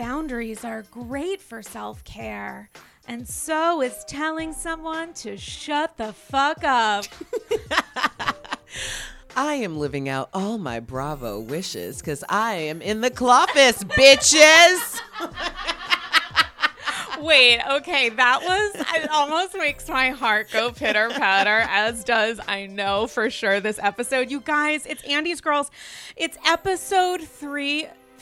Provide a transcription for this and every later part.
Boundaries are great for self care, and so is telling someone to shut the fuck up. I am living out all my Bravo wishes because I am in the Cloffice, bitches. Wait, okay, that was, it almost makes my heart go pitter patter, as does I know for sure this episode. You guys, it's Andy's Girls. It's episode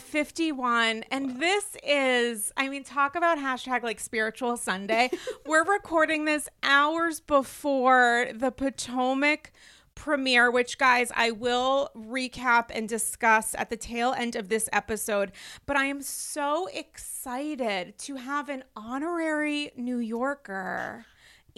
351. And this is, I mean, talk about hashtag like spiritual Sunday. We're recording this hours before the Potomac premiere, which, guys, I will recap and discuss at the tail end of this episode. But I am so excited to have an honorary New Yorker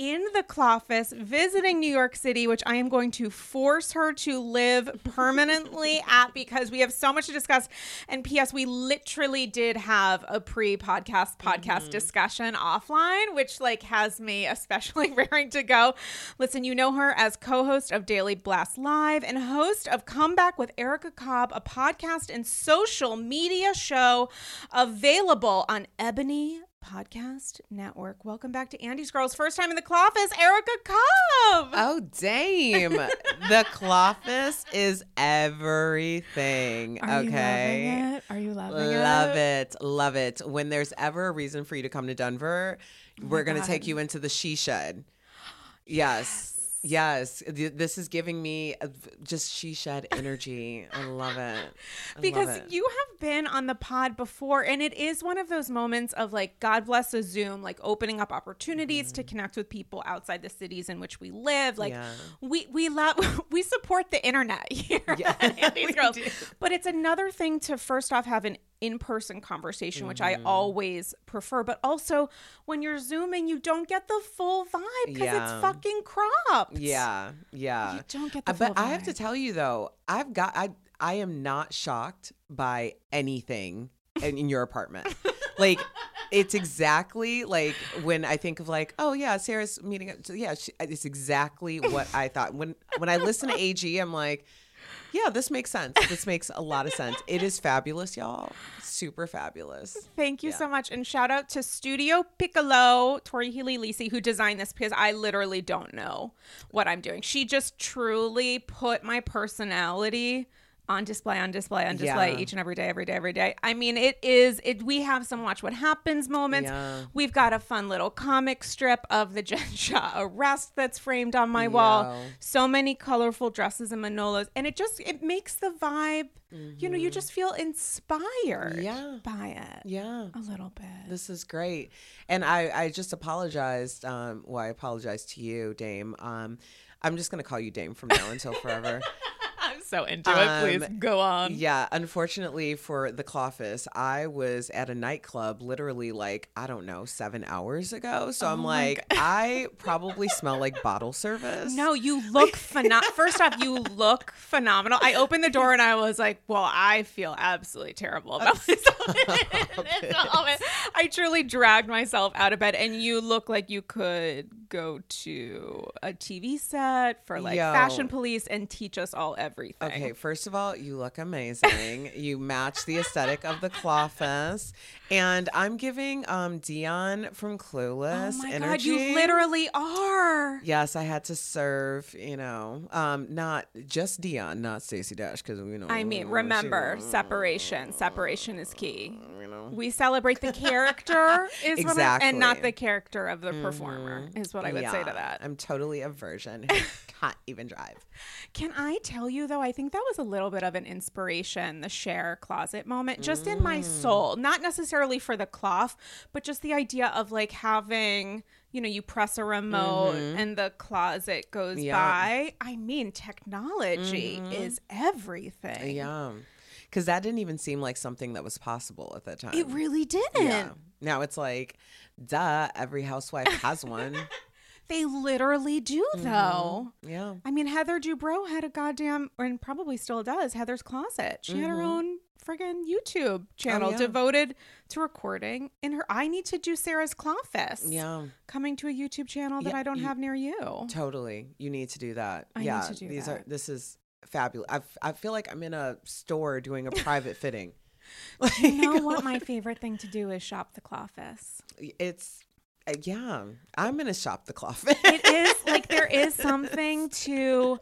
in the Cloffice visiting New York City, which I am going to force her to live permanently at because we have so much to discuss. And P.S., we literally did have a pre podcast podcast discussion offline, which like has me especially raring to go. Listen, you know her as co host of Daily Blast Live and host of Comeback with Erica Cobb, a podcast and social media show available on Ebony Podcast Network. Welcome back to Andy's Girls. First time in the Cloffice, Erica Cobb. Oh, damn. the Cloffice is everything. Are okay. you loving it? Are you loving Love it? Love it. Love it. When there's ever a reason for you to come to Denver, we're going to take you into the she shed. Yes. Yes. This is giving me just she shed energy. I love it. I love because it. you have been on the pod before and it is one of those moments of like god bless a zoom like opening up opportunities to mm-hmm. connect with people outside the cities in which we live like Yeah. we we love we support the internet here Yeah, at Andy's we Girls. do. but it's another thing to first off have an in-person conversation which Mm-hmm. i always prefer but also when you're zooming you don't get the full vibe because Yeah. it's fucking cropped Yeah, yeah. You don't get the Uh, but I have to tell you though, I've got I I am not shocked by anything in, in your apartment. like it's exactly like when I think of like, oh yeah, Sarah's meeting. so Yeah, she, it's exactly what I thought. When when I listen to AG, I'm like, yeah, this makes sense. This makes a lot of sense. It is fabulous, y'all. Super fabulous. Thank you so much. And shout out to Studio Piccolo, Tori Healy Lisi, who designed this because I literally don't know what I'm doing. She just truly put my personality on display, on display, on display Yeah. each and every day, every day, every day. I mean, it is it we have some watch what happens moments. Yeah. We've got a fun little comic strip of the Jen Shah arrest that's framed on my wall. Yeah. So many colorful dresses and Manolos. And it just it makes the vibe, you know, you just feel inspired Mm-hmm. Yeah. by it Yeah. a little bit. This is great. And I, I just apologized. Um, well, I apologize to you, Dame. Um, I'm just to call you Dame from now until forever. I'm so into it. Please Um, go on. yeah, unfortunately for the Cloffice, I was at a nightclub literally like, I don't know, seven hours ago. So I'm like, I probably smell like bottle service. No, you look phenomenal. First off, you look phenomenal. I opened the door and I was like, well, I feel absolutely terrible about myself. in this moment. I truly dragged myself out of bed, and you look like you could go to a TV set for like Yo. Fashion Police and teach us all everything. Okay, first of all, you look amazing. you match the aesthetic of the Cloffice. And I'm giving um Dionne from Clueless Oh my energy. god, you literally are. Yes, I had to serve, you know, um, not just Dionne, not Stacey Dash, because you know. I mean, she- remember, separation. Separation is key. you know. We celebrate the character is what I, and not the character of the performer is what I would say to Yeah, that. I'm totally a virgin who can't even drive. Can I tell you though? I think that was a little bit of an inspiration, the Cher closet moment, just in my Mm. soul. Not necessarily for the cloth, but just the idea of like having you know, you press a remote and the closet goes Mm-hmm. Yeah. by. I mean, technology is everything. Yeah. Because that didn't even seem like something that was possible at that time. It really didn't. Yeah. Now it's like, duh, every housewife has one. They literally do, Mm-hmm. though. yeah. I mean, Heather Dubrow had a goddamn, and probably still does, Heather's Closet. She had her own friggin' YouTube channel Mm-hmm. Oh, yeah. devoted to recording in her. I need to do Sarah's Cloffice. Yeah. Coming to a YouTube channel that Yeah, I don't you- have near you. Totally. You need to do that. I need yeah. to do these that. are this is fabulous. I feel like I'm in a store doing a private fitting. Like, You know what? My favorite thing to do is shop the Cloffice. It's yeah. I'm gonna shop the cloth. It is like there is something to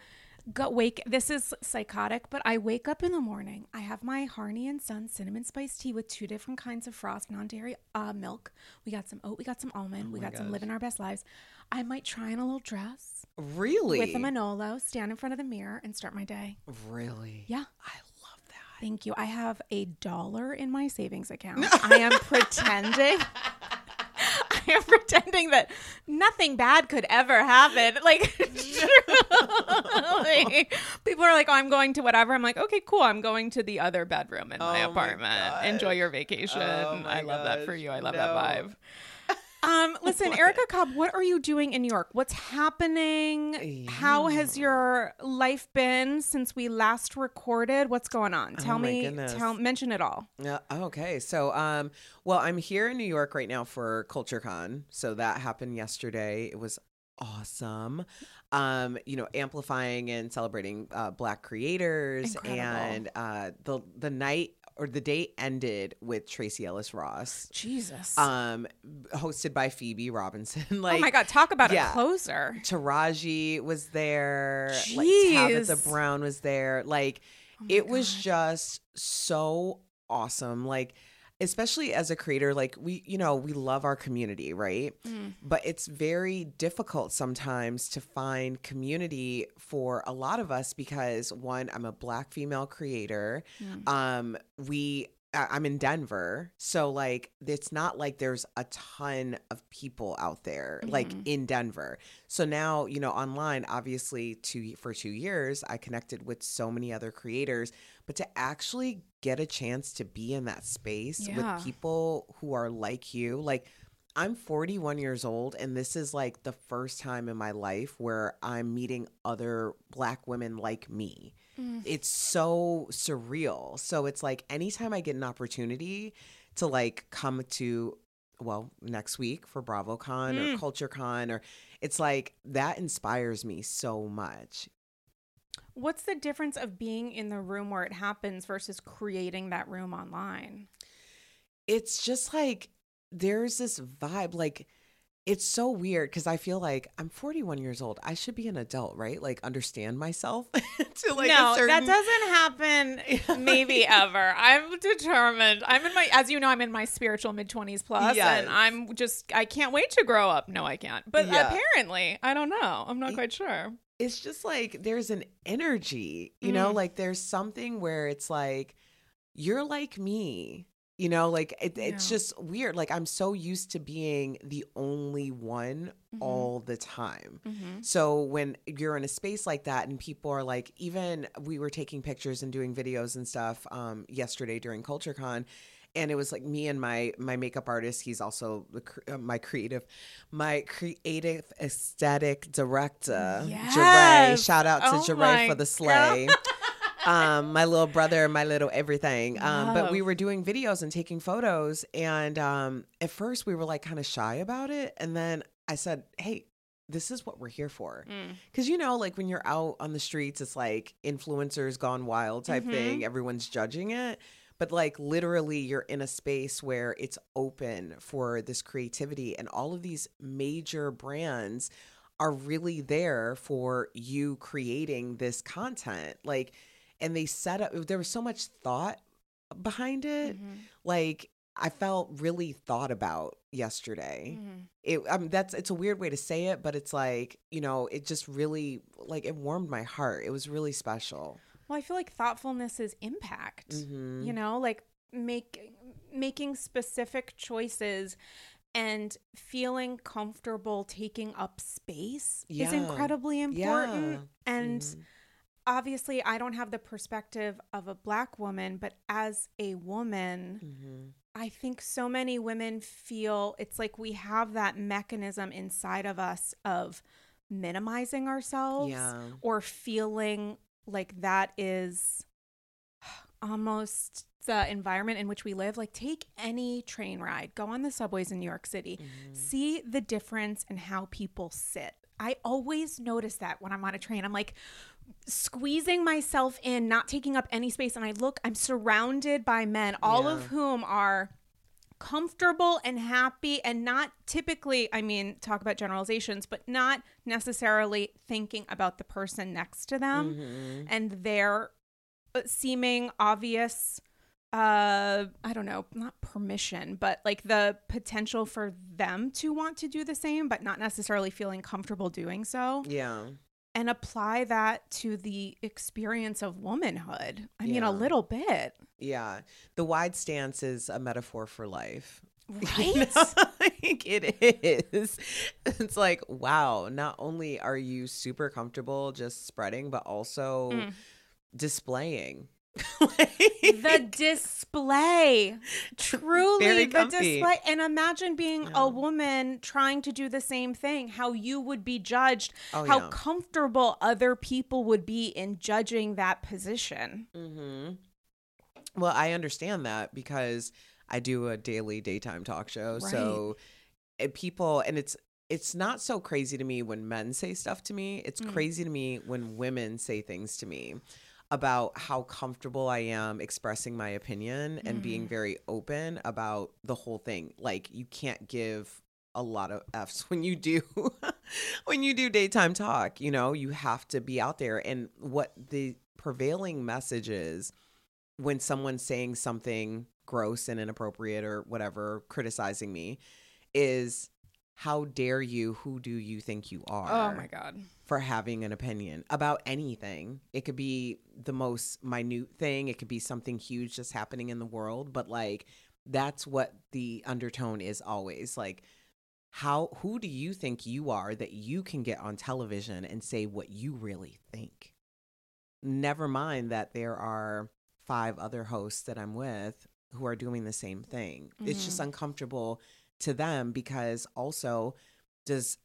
go wake. This is psychotic, but I wake up in the morning. I have my Harney and Son cinnamon spice tea with two different kinds of frost, non-dairy uh, milk. We got some oat, we got some almond, we got some living our best lives. I might try on a little dress really? with a Manolo, stand in front of the mirror, and start my day. really? Yeah. I love that. Thank you. I have a dollar in my savings account. I am pretending. Pretending that nothing bad could ever happen. Like, like, people are like, "Oh, I'm going to whatever." I'm like, "Okay, cool. I'm going to the other bedroom in my Oh my apartment. God. Enjoy your vacation. Oh I love that for you. I love no. that vibe." Um, listen, Erica Cobb, what are you doing in New York? What's happening? How has your life been since we last recorded? What's going on? Tell Oh me, goodness. tell mention it all. Yeah. Okay. So, um, well, I'm here in New York right now for CultureCon. So that happened yesterday. It was awesome. Um, you know, amplifying and celebrating uh, Black creators, Incredible. and uh, the the night or the day ended with Tracee Ellis Ross, Jesus. um, hosted by Phoebe Robinson. like, oh my God, talk about yeah. a closer. Taraji was there. Like Jeez. Tabitha Brown was there. Like it was just so awesome. Like especially as a creator, like we, you know, we love our community, right? Mm. But it's very difficult sometimes to find community for a lot of us because one, I'm a black female creator. Mm. Um, we I'm in Denver, so like it's not like there's a ton of people out there like mm-hmm. in Denver. So now, you know, online obviously two for 2 years I connected with so many other creators, but to actually get a chance to be in that space Yeah. with people who are like you, like I'm 41 years old, and this is like the first time in my life where I'm meeting other Black women like me. Mm. It's so surreal. So it's like anytime I get an opportunity to like come to, well, next week for BravoCon or mm. CultureCon, or it's like that inspires me so much. What's the difference of being in the room where it happens versus creating that room online? it's just like there's this vibe like it's so weird because I feel like I'm 41 years old. I should be an adult, right? Like understand myself to like no, a certain. that doesn't happen. Maybe ever. I'm determined. I'm in my, as you know, I'm in my spiritual mid twenties plus, Yes. and I'm just, I can't wait to grow up. No, I can't. But Yeah. apparently, I don't know. I'm not quite sure. It's just like there's an energy, you know, Mm. like there's something where it's like you're like me. You know, like it, it's just weird. Like I'm so used to being the only one Mm-hmm. all the time. So when you're in a space like that and people are like, even we were taking pictures and doing videos and stuff um, yesterday during CultureCon, and it was like me and my my makeup artist. He's also the, uh, my creative, my creative aesthetic director, Jeray. Yes. Shout out to Oh Jeray for the slay. um, my little brother, my little everything. Um, but we were doing videos and taking photos, and um, at first we were like kind of shy about it, and then I said, "Hey, this is what we're here for," Mm. because you know, like when you're out on the streets, it's like influencers gone wild type Mm-hmm. thing. Everyone's judging it. But like literally, you're in a space where it's open for this creativity, and all of these major brands are really there for you creating this content. Like, and they set up, there was so much thought behind it. Mm-hmm. Like, I felt really thought about yesterday. Mm-hmm. It, I mean, that's, it's a weird way to say it, but it's like, you know, it just really, like, it warmed my heart. It was really special. Well, I feel like thoughtfulness is impact. Mm-hmm. You know, like make making specific choices and feeling comfortable taking up space is incredibly important. Yeah. And Mhm. obviously, I don't have the perspective of a black woman, but as a woman, Mhm. I think so many women feel it's like we have that mechanism inside of us of minimizing ourselves Yeah. or feeling like that is almost the environment in which we live. Like, take any train ride, go on the subways in New York City, mm-hmm. see the difference in how people sit. I always notice that when I'm on a train. I'm like, squeezing myself in, not taking up any space. And I look, I'm surrounded by men, all of whom are comfortable and happy and not typically, I mean, talk about generalizations, but not necessarily thinking about the person next to them Mhm. and their uh, seeming obvious uh i don't know not permission but like the potential for them to want to do the same but not necessarily feeling comfortable doing so Yeah. And apply that to the experience of womanhood. I mean, a little bit, Yeah. The wide stance is a metaphor for life. right? like it is. It's like, wow, not only are you super comfortable just spreading, but also Mm. displaying. the display, truly the display. And imagine being Yeah. a woman trying to do the same thing, how you would be judged, Oh, how yeah. comfortable other people would be in judging that position. hmm Well, I understand that because I do a daily daytime talk show. So and people, and it's it's not so crazy to me when men say stuff to me. It's Mm. crazy to me when women say things to me about how comfortable I am expressing my opinion and being Mm. very open about the whole thing. Like you can't give a lot of f's when you do when you do daytime talk you know you have to be out there and what the prevailing message is when someone's saying something gross and inappropriate or whatever criticizing me is how dare you who do you think you oh are Oh my God. for having an opinion about anything. It could be the most minute thing, it could be something huge just happening in the world, but like that's what the undertone is always. Like how who do you think you are that you can get on television and say what you really think? Never mind that there are five other hosts that I'm with who are doing the same thing. It's just mm-hmm. uncomfortable to them because also does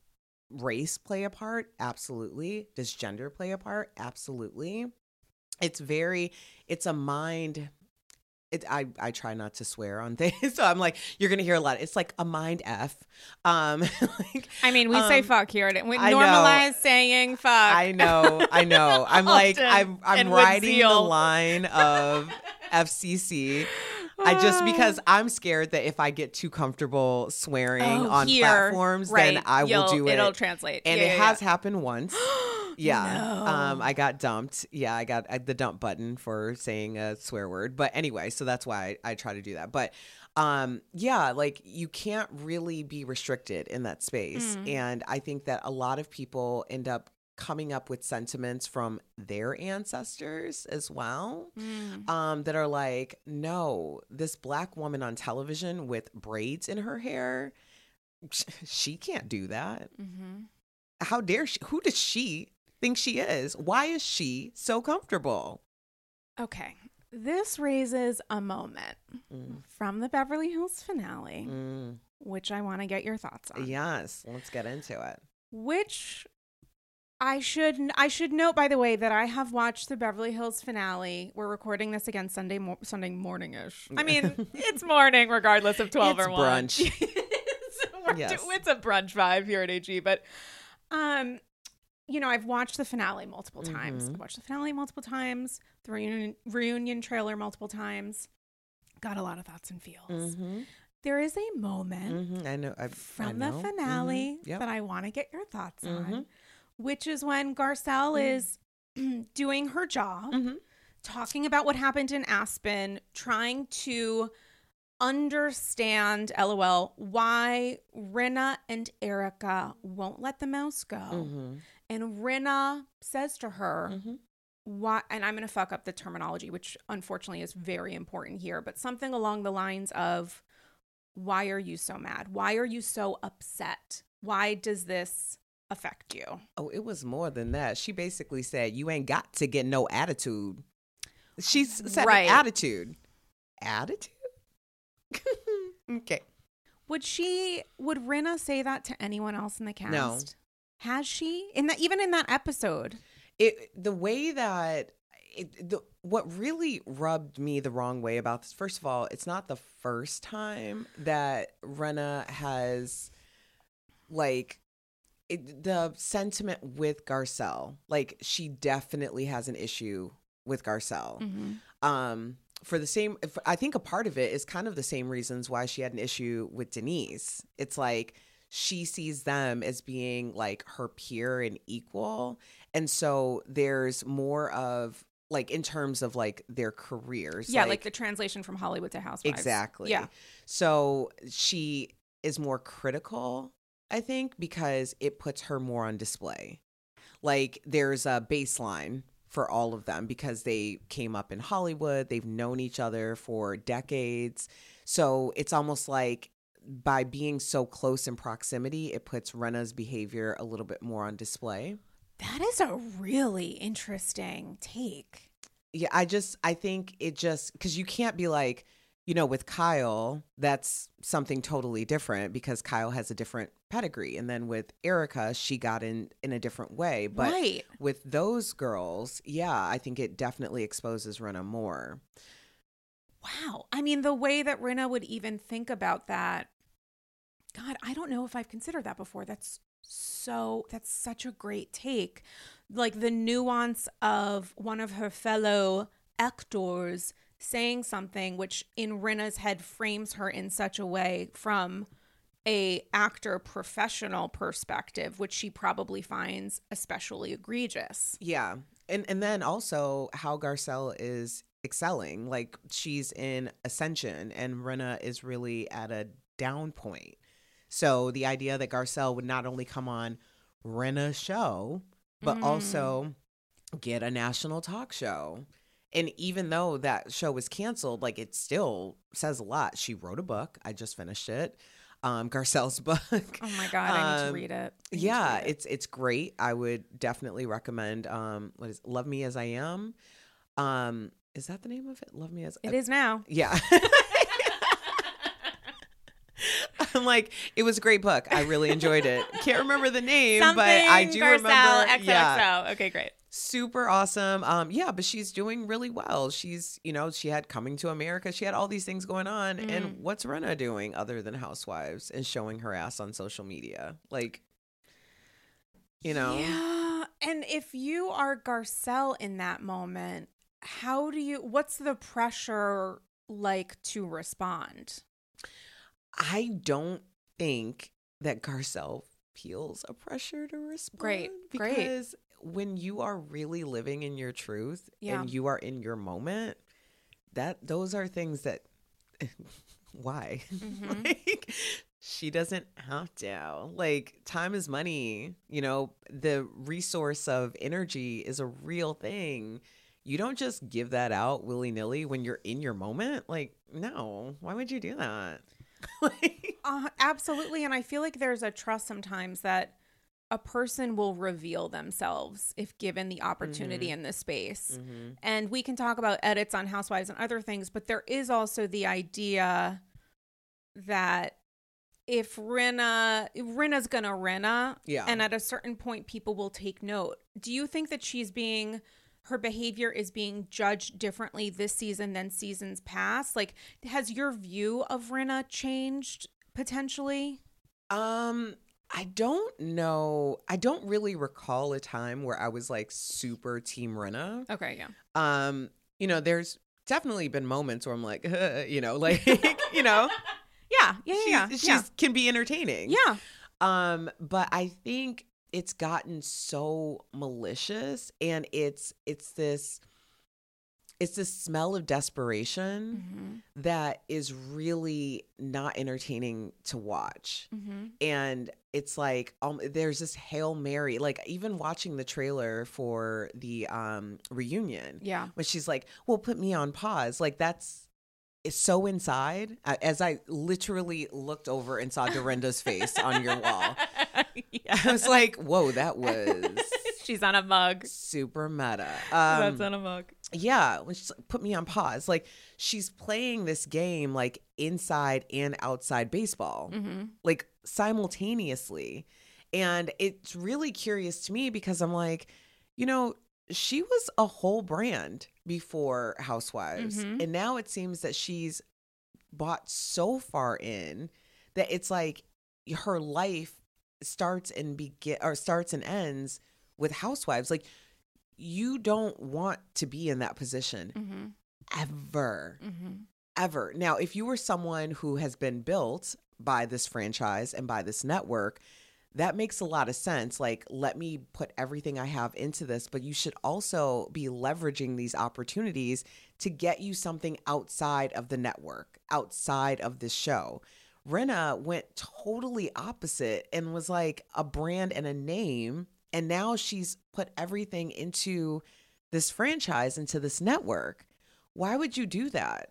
race play a part? Absolutely. Does gender play a part? Absolutely. It's very, it's a mind. It, I, I try not to swear on things. So I'm like, you're going to hear a lot. It's like a mind F. Um, like, I mean, we say um, fuck here. and We I know. normalize saying fuck. I know, I know. I'm like, I'm, I'm riding the line of FCC. I just because I'm scared that if I get too comfortable swearing Oh, on here. platforms, right. then I will You'll- do it. It'll translate. and Yeah, it yeah, has happened once. Yeah. Um, I got dumped. Yeah, I got uh, the dump button for saying a swear word. But anyway, so that's why I, I try to do that. But um, yeah, like you can't really be restricted in that space. Mm. And I think that a lot of people end up coming up with sentiments from their ancestors as well Mm. um, that are like, no, this black woman on television with braids in her hair, she can't do that Mm-hmm. how dare she who does she think she is why is she so comfortable Okay. This raises a moment Mm. from the Beverly Hills finale, Mm, which I want to get your thoughts on. yes let's get into it Which I should I should note by the way that I have watched the Beverly Hills finale. We're recording this again Sunday mo- Sunday morning-ish. I mean, it's morning regardless of 12 It's or 1. brunch. it's, we're Yes. do- it's a brunch vibe here at AG, but um you know, I've watched the finale multiple times. Mhm. I've watched the finale multiple times, the reunion, reunion trailer multiple times. Got a lot of thoughts and feels. Mhm, There is a moment mhm, i know I, I from know. the Mhm, finale yep. that I want to get your thoughts on, Mhm. Which is when Garcelle Mm. is doing her job, Mhm. talking about what happened in Aspen, trying to understand, lol, why Rinna and Erika won't let the mouse go. Mhm, And Rinna says to her, mhm. why and I'm going to fuck up the terminology which unfortunately is very important here but something along the lines of why are you so mad? Why are you so upset? Why does this affect you? Oh, it was more than that. She basically said, "You ain't got to get no attitude." She said Right. attitude. Attitude. okay. Would she would Rinna say that to anyone else in the cast? No. Has she? In that even in that episode? it the way that it, the what really rubbed me the wrong way about this first of all it's not the first time that Rinna has like it, the sentiment with Garcelle like she definitely has an issue with Garcelle um for the same i think a part of it is kind of the same reasons why she had an issue with denise it's like she sees them as being like her peer and equal and so there's more of like in terms of like their careers Yeah, like, the translation from Hollywood to Housewives. Exactly. Yeah. So she is more critical, I think, because it puts her more on display. Like there's a baseline for all of them because they came up in Hollywood, they've known each other for decades. So it's almost like by being so close in proximity, it puts Rinna's behavior a little bit more on display. That is a really interesting take. yeah i just i think it just because you can't be like you know with kyle that's something totally different because kyle has a different pedigree and then with erika she got in in a different way but right. with those girls yeah i think it definitely exposes rinna more Wow. I mean, the way that Rinna would even think about that. God, I don't know if I've considered that before. That's so, that's such a great take. Like the nuance of one of her fellow actors saying something which in Rinna's head frames her in such a way from a actor professional perspective which she probably finds especially egregious. yeah. And and then also how garcelle is excelling like she's in ascension and rinna is really at a down point. So the idea that garcelle would not only come on rinna's show but mm. also get a national talk show and even though that show was canceled like it still says a lot she wrote a book i just finished it um garcelle's book Oh my god, I need to Um, read it. I yeah read it. it's it's great i would definitely recommend um what is love me as i am um is that the name of it love me as It is now. yeah i'm like it was a great book i really enjoyed it can't remember the name but i do Garcelle, remember XOXO. yeah Okay, great. Super awesome um yeah but she's doing really well she's you know she had coming to america she had all these things going on Mm. and what's rinna doing other than housewives and showing her ass on social media like you know Yeah. And if you are Garcelle in that moment, how do you what's the pressure like to respond? I don't think that Garcelle feels a pressure to respond. Great, great. When you are really living in your truth Yeah. and you are in your moment, that those are things that why? Mm-hmm. like she doesn't have to. Like time is money. You know, the resource of energy is a real thing. You don't just give that out willy nilly when you're in your moment. Like, no, why would you do that? like, Uh, absolutely. And I feel like there's a trust sometimes that a person will reveal themselves if given the opportunity in this space. And we can talk about edits on Housewives and other things, but there is also the idea that if Rinna, Rinna's gonna Rinna, Yeah. and at a certain point, people will take note. Do you think that she's being, her behavior is being judged differently this season than seasons past? Like, has your view of Rinna changed potentially? Um, I don't know. I don't really recall a time where I was like super team Rinna. Okay, yeah. Um, you know, there's definitely been moments where I'm like, you know, like, you know, Yeah, yeah, she's, yeah, she's yeah. can be entertaining. Yeah. Um, but I think it's gotten so malicious and it's it's this it's this smell of desperation Mm-hmm. that is really not entertaining to watch. Mm-hmm. and it's like um there's this hail mary like even watching the trailer for the um reunion Yeah. when she's like well put me on pause like that's is so inside. Uh, As I literally looked over and saw Dorinda's face on your wall, I was like, "Whoa, that was She's on a mug. super meta." That's Um, on a mug. Yeah, which put me on pause. Like she's playing this game like inside and outside baseball, like simultaneously. And it's really curious to me because I'm like, you know, she was a whole brand before Housewives. Mhm. And now it seems that she's bought so far in that it's like her life starts and begin or starts and ends with Housewives. Like you don't want to be in that position Mm-hmm. ever Mm-hmm. ever. Now, if you were someone who has been built by this franchise and by this network, that makes a lot of sense. Like, let me put everything I have into this, but you should also be leveraging these opportunities to get you something outside of the network, outside of this show. Rinna went totally opposite and was like a brand and a name. And now she's put everything into this franchise, into this network. Why would you do that?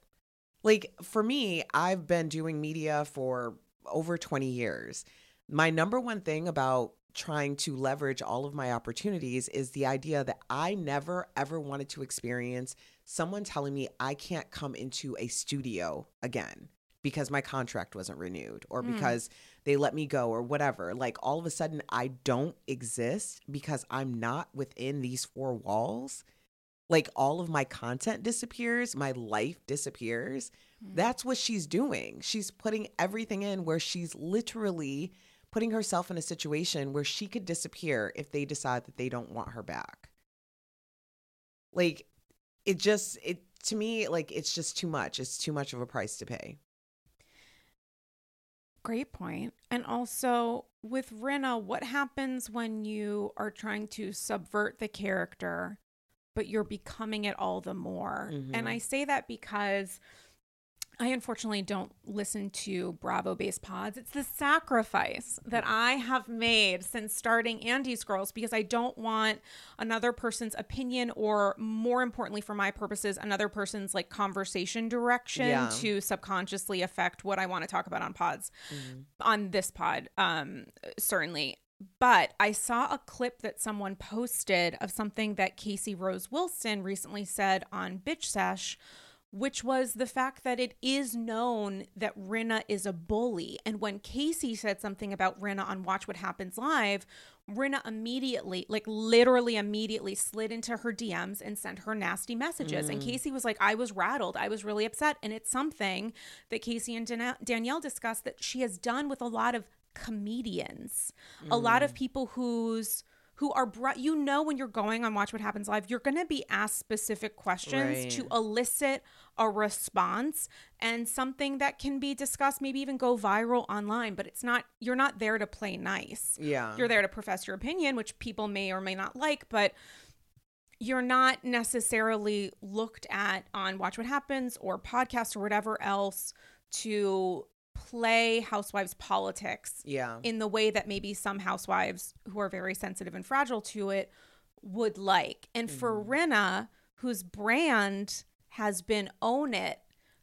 like for me, I've been doing media for over 20 years. My number one thing about trying to leverage all of my opportunities is the idea that I never ever wanted to experience someone telling me I can't come into a studio again because my contract wasn't renewed or hmm. because they let me go or whatever. Like all of a sudden I don't exist because I'm not within these four walls like all of my content disappears, my life disappears. Hmm. That's what she's doing. She's putting everything in where she's literally putting herself in a situation where she could disappear if they decide that they don't want her back. Like it just it to me like it's just too much. It's too much of a price to pay. Great point. And also with Rinna, what happens when you are trying to subvert the character, but you're becoming it all the more? And Mhm. I say that because I unfortunately don't listen to Bravo based pods. It's the sacrifice that I have made since starting Andy's Girls because I don't want another person's opinion or more importantly for my purposes, another person's like conversation direction Yeah. to subconsciously affect what I want to talk about on pods on this pod um certainly but i saw a clip that someone posted of something that casey rose wilson recently said on bitch sesh which was the fact that it is known that Rinna is a bully. And when Casey said something about Rinna on Watch What Happens Live, Rinna immediately, like literally immediately, slid into her DMs and sent her nasty messages. And mm. Casey was like, I was rattled. I was really upset. And it's something that Casey and Dan- Danielle discussed that she has done with a lot of comedians, a lot of mm. people whose who are brought you know when you're going on watch what happens live you're going to be asked specific questions Right. to elicit a response and something that can be discussed maybe even go viral online but it's not you're not there to play nice Yeah. you're there to profess your opinion which people may or may not like but you're not necessarily looked at on watch what happens or podcast or whatever else to play housewives politics yeah. in the way that maybe some housewives who are very sensitive and fragile to it would like. And for mm-hmm. Rinna, whose brand has been own it,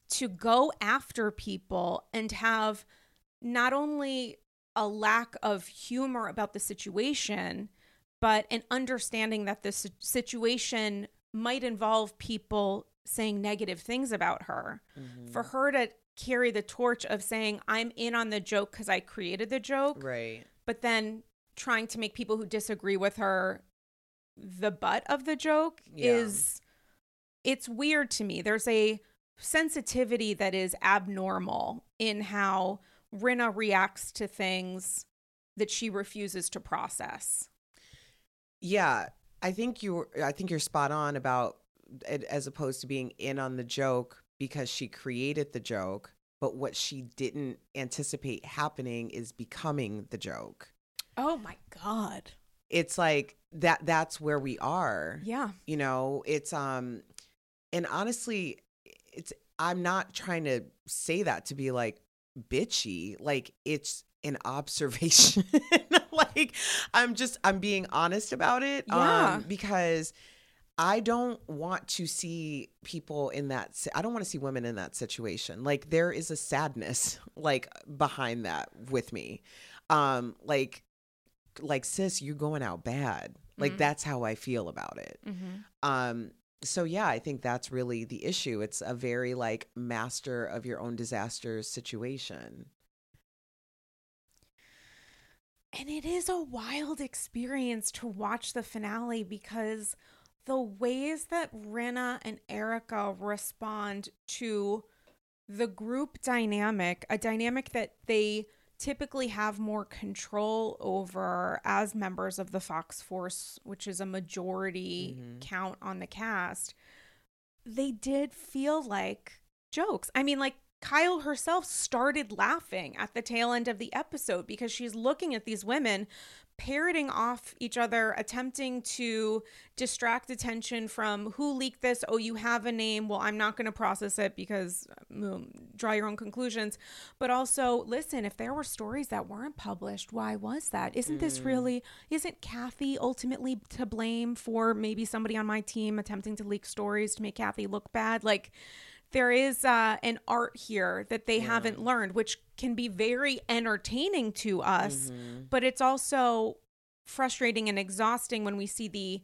to go after people and have not only a lack of humor about the situation, but an understanding that this situation might involve people saying negative things about her. Mm-hmm. For her to carry the torch of saying, I'm in on the joke because I created the joke, right. but then trying to make people who disagree with her the butt of the joke Yeah. is it's weird to me. There's a sensitivity that is abnormal in how Rinna reacts to things that she refuses to process. Yeah, I think you I think you're spot on about it as opposed to being in on the joke because she created the joke, but what she didn't anticipate happening is becoming the joke. Oh my god. It's like that that's where we are. Yeah. You know, it's um and honestly, it's I'm not trying to say that to be like bitchy. Like it's an observation. like I'm just I'm being honest about it. Yeah. Um because I don't want to see people in that. I don't want to see women in that situation. Like there is a sadness like behind that with me. Um, like, like sis, you're going out bad. Like that's how I feel about it. Um, so yeah, I think that's really the issue. It's a very like master of your own disaster situation. And it is a wild experience to watch the finale because the ways that Rinna and Erika respond to the group dynamic, a dynamic that they typically have more control over as members of the Fox Force, which is a majority mm-hmm. count on the cast, they did feel like jokes. I mean, like Kyle herself started laughing at the tail end of the episode because she's looking at these women parroting off each other, attempting to distract attention from who leaked this. Oh, you have a name. Well, I'm not going to process it because um, draw your own conclusions. But also, listen, if there were stories that weren't published, why was that? Isn't this really, isn't Kathy ultimately to blame for maybe somebody on my team attempting to leak stories to make Kathy look bad? Like, there is uh, an art here that they haven't learned, which can be very entertaining to us, but it's also frustrating and exhausting when we see the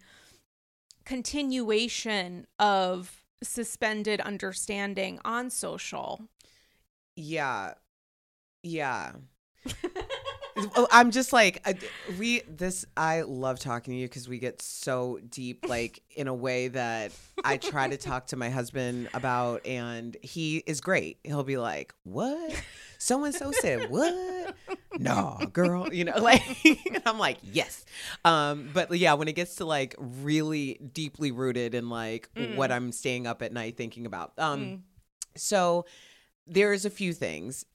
continuation of suspended understanding on social. Yeah. Yeah. Oh, I'm just like I- we this I love talking to you because we get so deep like in a way that I try to talk to my husband about and he is great. He'll be like, "What? So and so said what? No, girl, you know, like I'm like, "Yes." Um but yeah, when it gets to like really deeply rooted in like what I'm staying up at night thinking about. Um so there's a few things.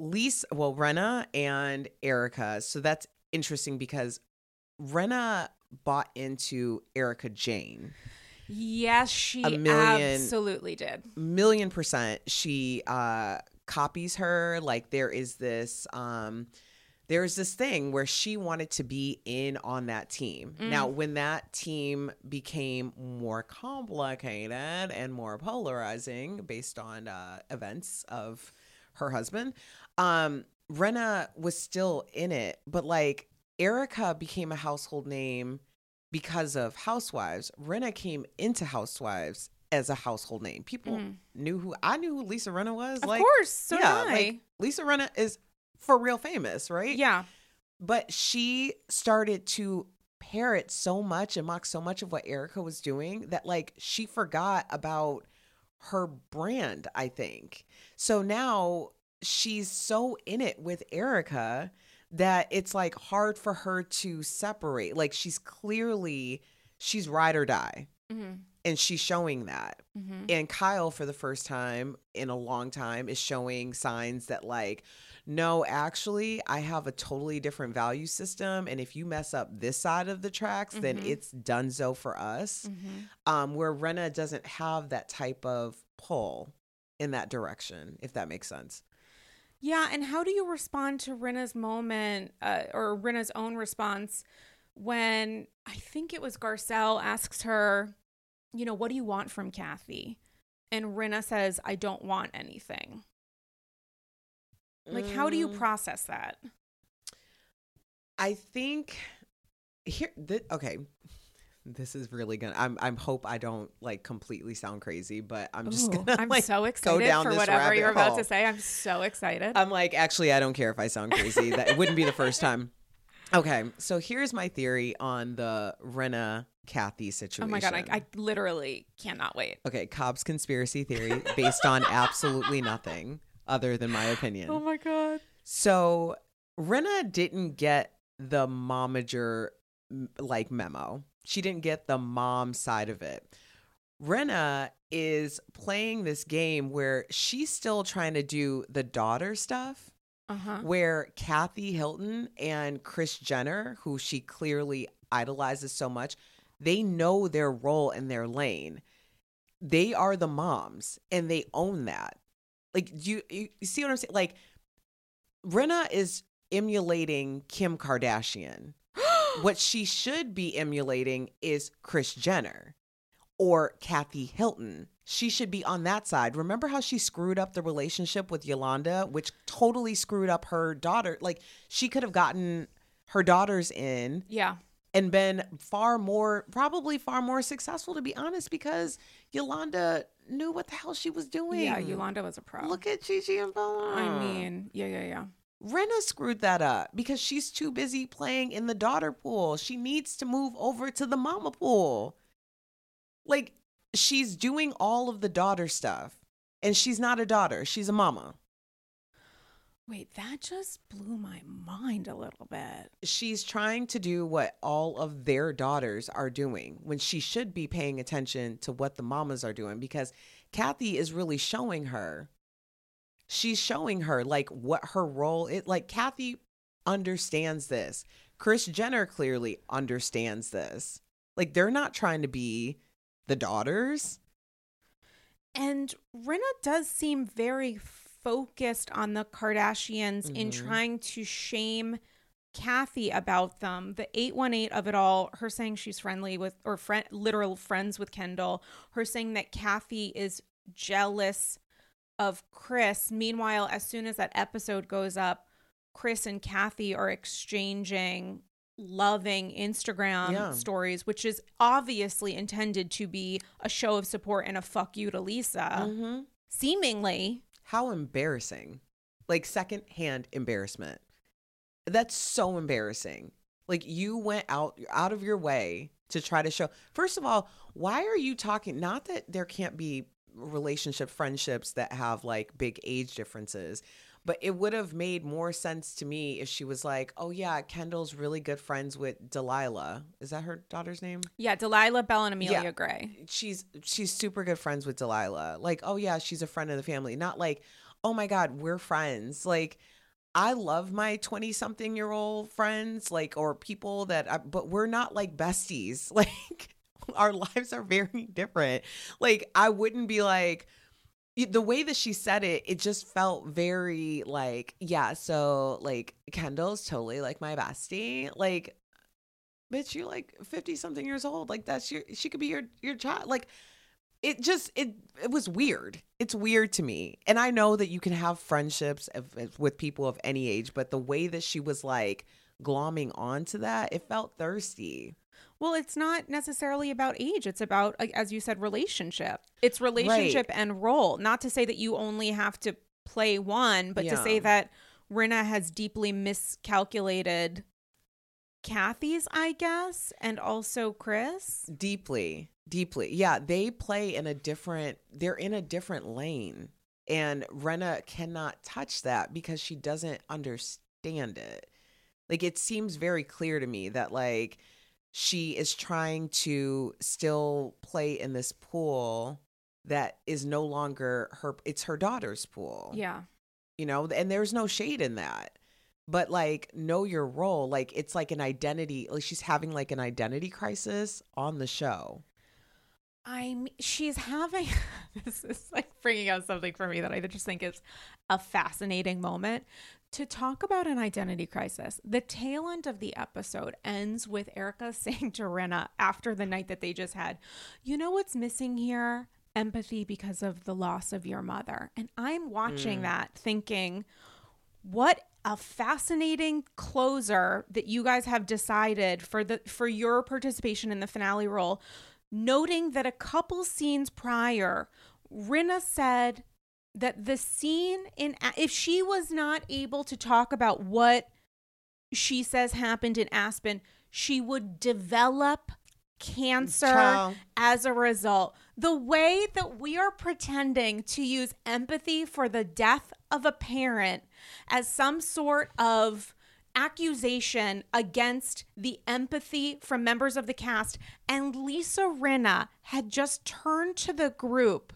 Lisa, well, Rinna and Erika. So that's interesting because Rinna bought into Erika Jayne. Yes, she A million- absolutely did. Million percent. She uh copies her. Like there is this um there's this thing where she wanted to be in on that team. Now, when that team became more complicated and more polarizing based on uh, events of her husband, um, Rinna was still in it, but like Erika became a household name because of Housewives. Rinna came into Housewives as a household name. People knew who I knew who Lisa Rinna was. Of like, course, so I. like Lisa Rinna is for real famous, right? Yeah. But she started to parrot so much and mock so much of what Erika was doing that like she forgot about her brand, I think. So now she's so in it with Erika that it's like hard for her to separate. Like she's clearly she's ride or die. Mm-hmm. And she's showing that. Mm-hmm. And Kyle, for the first time in a long time, is showing signs that, like, no, actually, I have a totally different value system. And if you mess up this side of the tracks, then mm-hmm. it's donezo for us. Um, where Rinna doesn't have that type of pull in that direction, if that makes sense. Yeah, and how do you respond to Rinna's moment uh, or Rinna's own response when I think it was Garcelle asks her, you know, what do you want from Kathy? And Rinna says, I don't want anything. Like, how do you Mm. process that? I think here, th- okay. This is really gonna. I'm. I'm hope I don't like completely sound crazy, but I'm just Ooh, gonna. I'm like, so go excited down for whatever you're about hole. to say. I'm so excited. I'm like, actually, I don't care if I sound crazy. that it wouldn't be the first time. Okay, so here's my theory on the Rinna Kathy situation. oh my God, I, I literally cannot wait. okay, Cobb's conspiracy theory based on absolutely nothing other than my opinion. Oh my God. So Rinna didn't get the momager like memo. She didn't get the mom side of it. Rinna is playing this game where she's still trying to do the daughter stuff, Uh huh. where Kathy Hilton and Kris Jenner, who she clearly idolizes so much, they know their role in their lane. They are the moms and they own that. Like, do you, you you see what I'm saying? Like, Rinna is emulating Kim Kardashian. What she should be emulating is Kris Jenner. or Kathy Hilton. She should be on that side. Remember how she screwed up the relationship with Yolanda, which totally screwed up her daughter? Like she could have gotten her daughters in Yeah. and been far more, probably far more successful, to be honest, because Yolanda knew what the hell she was doing. Yeah, Yolanda was a pro. Look at Gigi and Bella. I mean, yeah, yeah, yeah. Rinna screwed that up because she's too busy playing in the daughter pool. She needs to move over to the mama pool. Like, she's doing all of the daughter stuff, and she's not a daughter, she's a mama. Wait, that just blew my mind a little bit. She's trying to do what all of their daughters are doing when she should be paying attention to what the mamas are doing because Kathy is really showing her. She's showing her like what her role is. Like Kathy understands this. Kris Jenner clearly understands this. Like they're not trying to be the daughters. And Rinna does seem very focused on the Kardashians in Mhm. trying to shame Kathy about them. The 818 of it all, her saying she's friendly with, or friend, literal friends with Kendall, her saying that Kathy is jealous of Kris. Meanwhile, as soon as that episode goes up, Kris and Kathy are exchanging loving Instagram Yeah. stories, which is obviously intended to be a show of support and a fuck you to Lisa. Mm-hmm. Seemingly. How embarrassing. Like secondhand embarrassment. That's so embarrassing. Like you went out out of your way to try to show. First of all, why are you talking not that there can't be relationship friendships that have like big age differences, but it would have made more sense to me if she was like, "Oh yeah, Kendall's really good friends with Delilah. Is that her daughter's name?" Yeah, Delilah Belle and Amelia Yeah. Gray. she's she's super good friends with Delilah. Like, oh yeah, she's a friend of the family. Not like, oh my god, we're friends. Like, I love my 20 something year old friends, like, or people that, I, but we're not like besties. Like, our lives are very different. Like, I wouldn't be like, the way that she said it, it just felt very like, yeah, so like Kendall's totally like my bestie. Like, bitch, you're like 50 something years old. Like, that's your, she could be your, your child. Like, it just it it was weird. It's weird to me. And I know that you can have friendships with people of any age, but the way that she was like glomming onto that, it felt thirsty. Well, it's not necessarily about age. It's about, as you said, relationship. It's relationship and role. Not to say that you only have to play one, but to say that Rinna has deeply miscalculated Kathy's, I guess, and also Kris. Deeply, deeply. Yeah, they play in a different they're in a different lane. And Rinna cannot touch that because she doesn't understand it. Like it seems very clear to me that like she is trying to still play in this pool that is no longer her it's her daughter's pool. Yeah. you know and there's no shade in that. But like know your role. Like it's like an identity like she's having like an identity crisis on the show I'm she's having this is like bringing out something for me that I just think is a fascinating moment to talk about an identity crisis. The tail end of the episode ends with Erika saying to Rinna after the night that they just had, "You know what's missing here? Empathy because of the loss of your mother." And I'm watching mm. that thinking, what a fascinating closer that you guys have decided for the for your participation in the finale role noting that a couple scenes prior Rinna said that the scene in if she was not able to talk about what she says happened in Aspen she would develop cancer Ciao. as a result. The way that we are pretending to use empathy for the death of a parent as some sort of accusation against the empathy from members of the cast, and Lisa Rinna had just turned to the group,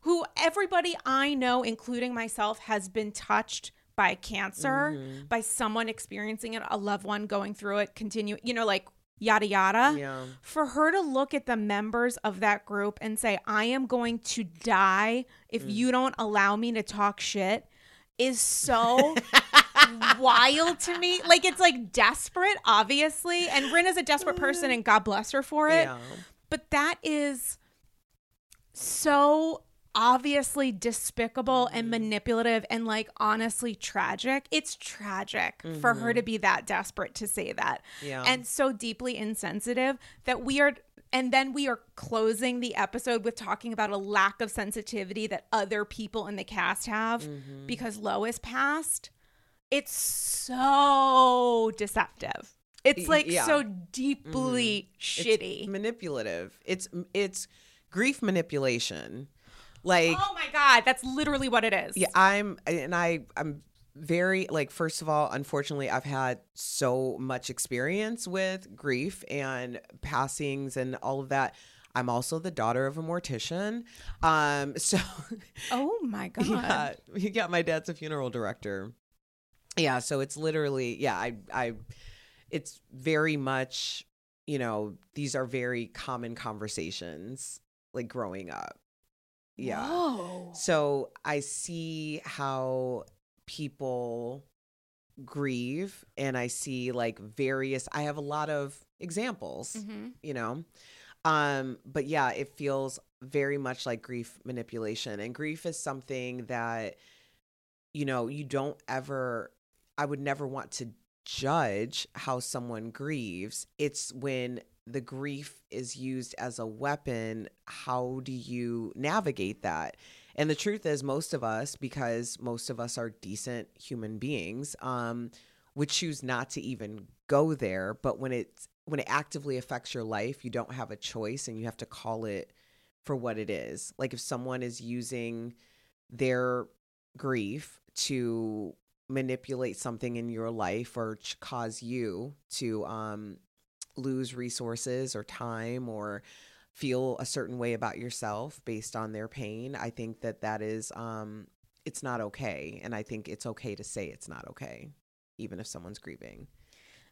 who everybody I know, including myself, has been touched by cancer, mm-hmm. by someone experiencing it, a loved one going through it, continue, you know, like yada yada. Yeah. for her to look at the members of that group and say, I am going to die if mm. you don't allow me to talk shit is so wild to me. Like, it's like desperate, obviously. And Rin is a desperate person and God bless her for it. Yeah. But that is so obviously despicable and mm-hmm. manipulative and like honestly tragic. It's tragic for her to mm-hmm. be that desperate to say that. Yeah. And so deeply insensitive that we are and then we are closing the episode with talking about a lack of sensitivity that other people in the cast have mm-hmm. because Lois passed. It's so deceptive. It's like yeah. so deeply shitty. It's manipulative. It's it's grief manipulation. Like oh my god, that's literally what it is. yeah, I'm and I I'm very like first of all, unfortunately, I've had so much experience with grief and passings and all of that. I'm also the daughter of a mortician. Um so Oh my god. yeah, yeah, my dad's a funeral director. Yeah, so it's literally yeah, I I it's very much, you know, these are very common conversations like growing up. Yeah. Whoa. So I see how people grieve and I see like various I have a lot of examples, Mhm. you know. Um but yeah, it feels very much like grief manipulation and grief is something that you know, you don't ever I would never want to judge how someone grieves. It's when the grief is used as a weapon, how do you navigate that? And the truth is most of us because most of us are decent human beings um would choose not to even go there, but when it's when it actively affects your life, you don't have a choice and you have to call it for what it is. Like if someone is using their grief to manipulate something in your life or ch- cause you to um lose resources or time or feel a certain way about yourself based on their pain i think that that is um it's not okay and i think it's okay to say it's not okay even if someone's grieving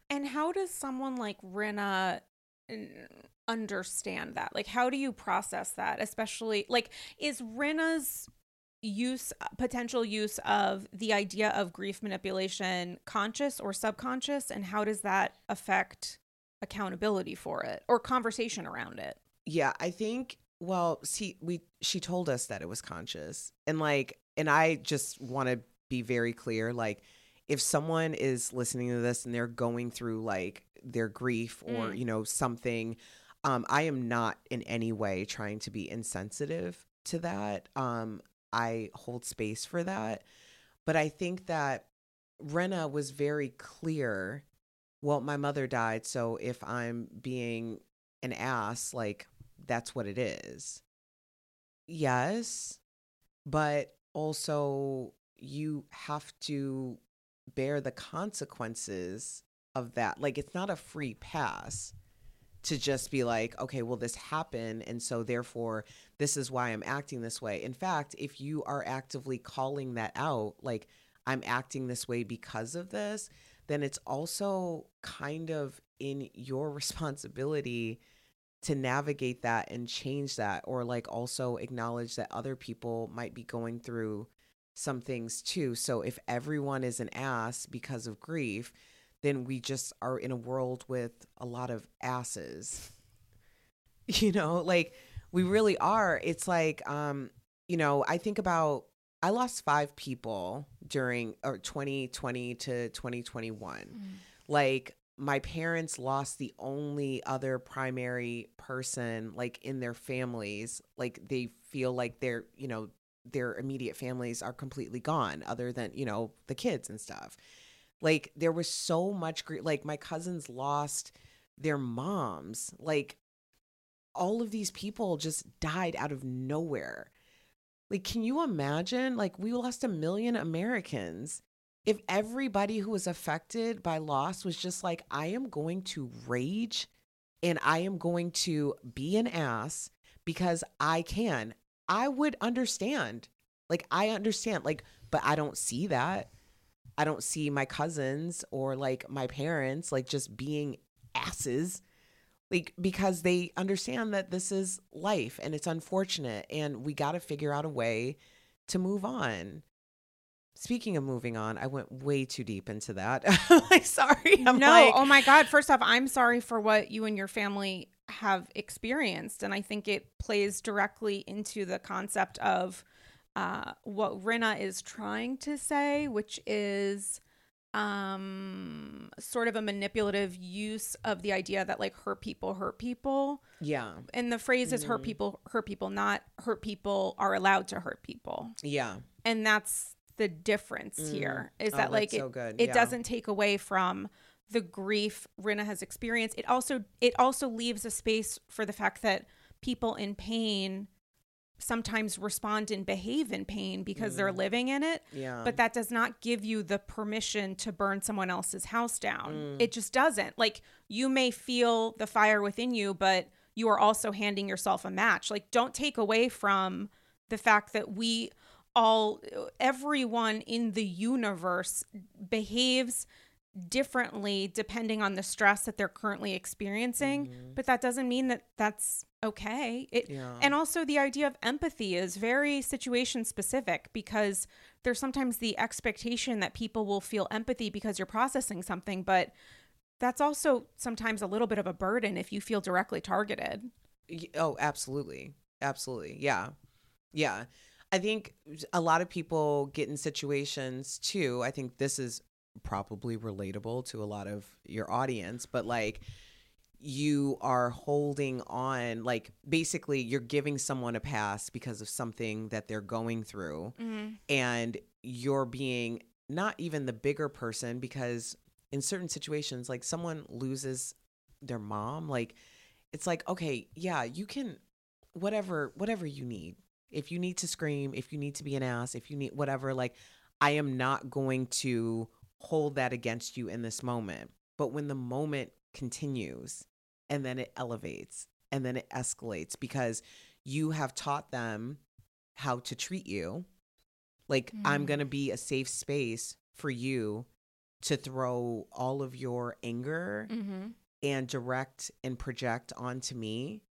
And how does someone like Rinna n- understand that? Like, how do you process that? Especially, like, is Rinna's use, potential use of the idea of grief manipulation conscious or subconscious? And how does that affect accountability for it or conversation around it? Yeah, I think well, see we she told us that it was conscious. And like and I just want to be very clear like if someone is listening to this and they're going through like their grief or Mm. you know something um I am not in any way trying to be insensitive to that. Um I hold space for that. But I think that Rinna was very clear. Well, my mother died, so if I'm being an ass, like that's what it is. Yes, but also you have to bear the consequences of that. Like it's not a free pass to just be like, okay, well, this happened. And so therefore, this is why I'm acting this way. In fact, if you are actively calling that out, like, I'm acting this way because of this, then it's also kind of in your responsibility to navigate that and change that, or like also acknowledge that other people might be going through some things too. So if everyone is an ass because of grief, then we just are in a world with a lot of asses. You know, like we really are. It's like, um, you know, I think about I lost five people during or 2020 to 2021. Like my parents lost the only other primary person like in their families. Like they feel like their, you know, their immediate families are completely gone other than, you know, the kids and stuff. Like there was so much grief. Like my cousins lost their moms. Like all of these people just died out of nowhere. Like, can you imagine? Like, we lost a million Americans. If everybody who was affected by loss was just like, I am going to rage and I am going to be an ass because I can, I would understand. Like, I understand, like, but I don't see that. I don't see my cousins or like my parents like just being asses like because they understand that this is life and it's unfortunate and we got to figure out a way to move on speaking of moving on i went way too deep into that like sorry i'm no, like oh my God. First off, I'm sorry for what you and your family have experienced. And I think it plays directly into the concept of uh, what Rinna is trying to say, which is um sort of a manipulative use of the idea that like hurt people hurt people Yeah. and the phrase is Mm. hurt people hurt people not hurt people are allowed to hurt people Yeah. and that's the difference here is Oh, that like it, so it doesn't take away from the grief Rinna has experienced it also it also leaves a space for the fact that people in pain sometimes respond and behave in pain because they're living in it Mm. Yeah. but that does not give you the permission to burn someone else's house down Mm. it just doesn't like you may feel the fire within you but you are also handing yourself a match like don't take away from the fact that we all everyone in the universe behaves differently depending on the stress that they're currently experiencing mm-hmm. but that doesn't mean that that's okay it Yeah. and also the idea of empathy is very situation specific because there's sometimes the expectation that people will feel empathy because you're processing something but that's also sometimes a little bit of a burden if you feel directly targeted Oh, absolutely. Absolutely. Yeah. Yeah. I think a lot of people get in situations too. I think this is probably relatable to a lot of your audience, but like you are holding on, like basically you're giving someone a pass because of something that they're going through, mm-hmm. and you're being not even the bigger person because in certain situations, like someone loses their mom, like it's like okay yeah you can whatever whatever you need. If you need to scream if you need to be an ass if you need whatever like i am not going to hold that against you in this moment but when the moment continues and then it elevates and then it escalates because you have taught them how to treat you like i'm going to be a safe space for you to throw all of your anger mm-hmm. and direct and project onto me.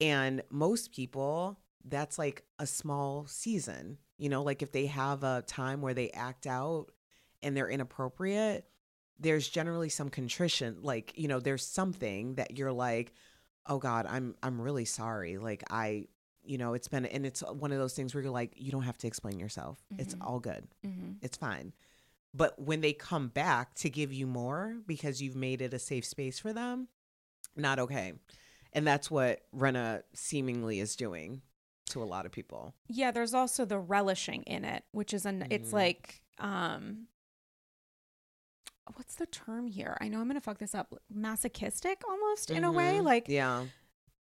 And most people, that's like a small season. You know, like if they have a time where they act out and they're inappropriate, there's generally some contrition. Like, you know, there's something that you're like, oh God, I'm I'm really sorry. Like I you know, it's been and it's one of those things where you're like, you don't have to explain yourself. It's all good. Mm-hmm. It's fine. But when they come back to give you more because you've made it a safe space for them, not okay. And that's what Rinna seemingly is doing to a lot of people. Yeah, there's also the relishing in it, which is an it's Mhm. like um what's the term here? I know I'm going to fuck this up. Masochistic almost in a way, Mhm. like Yeah.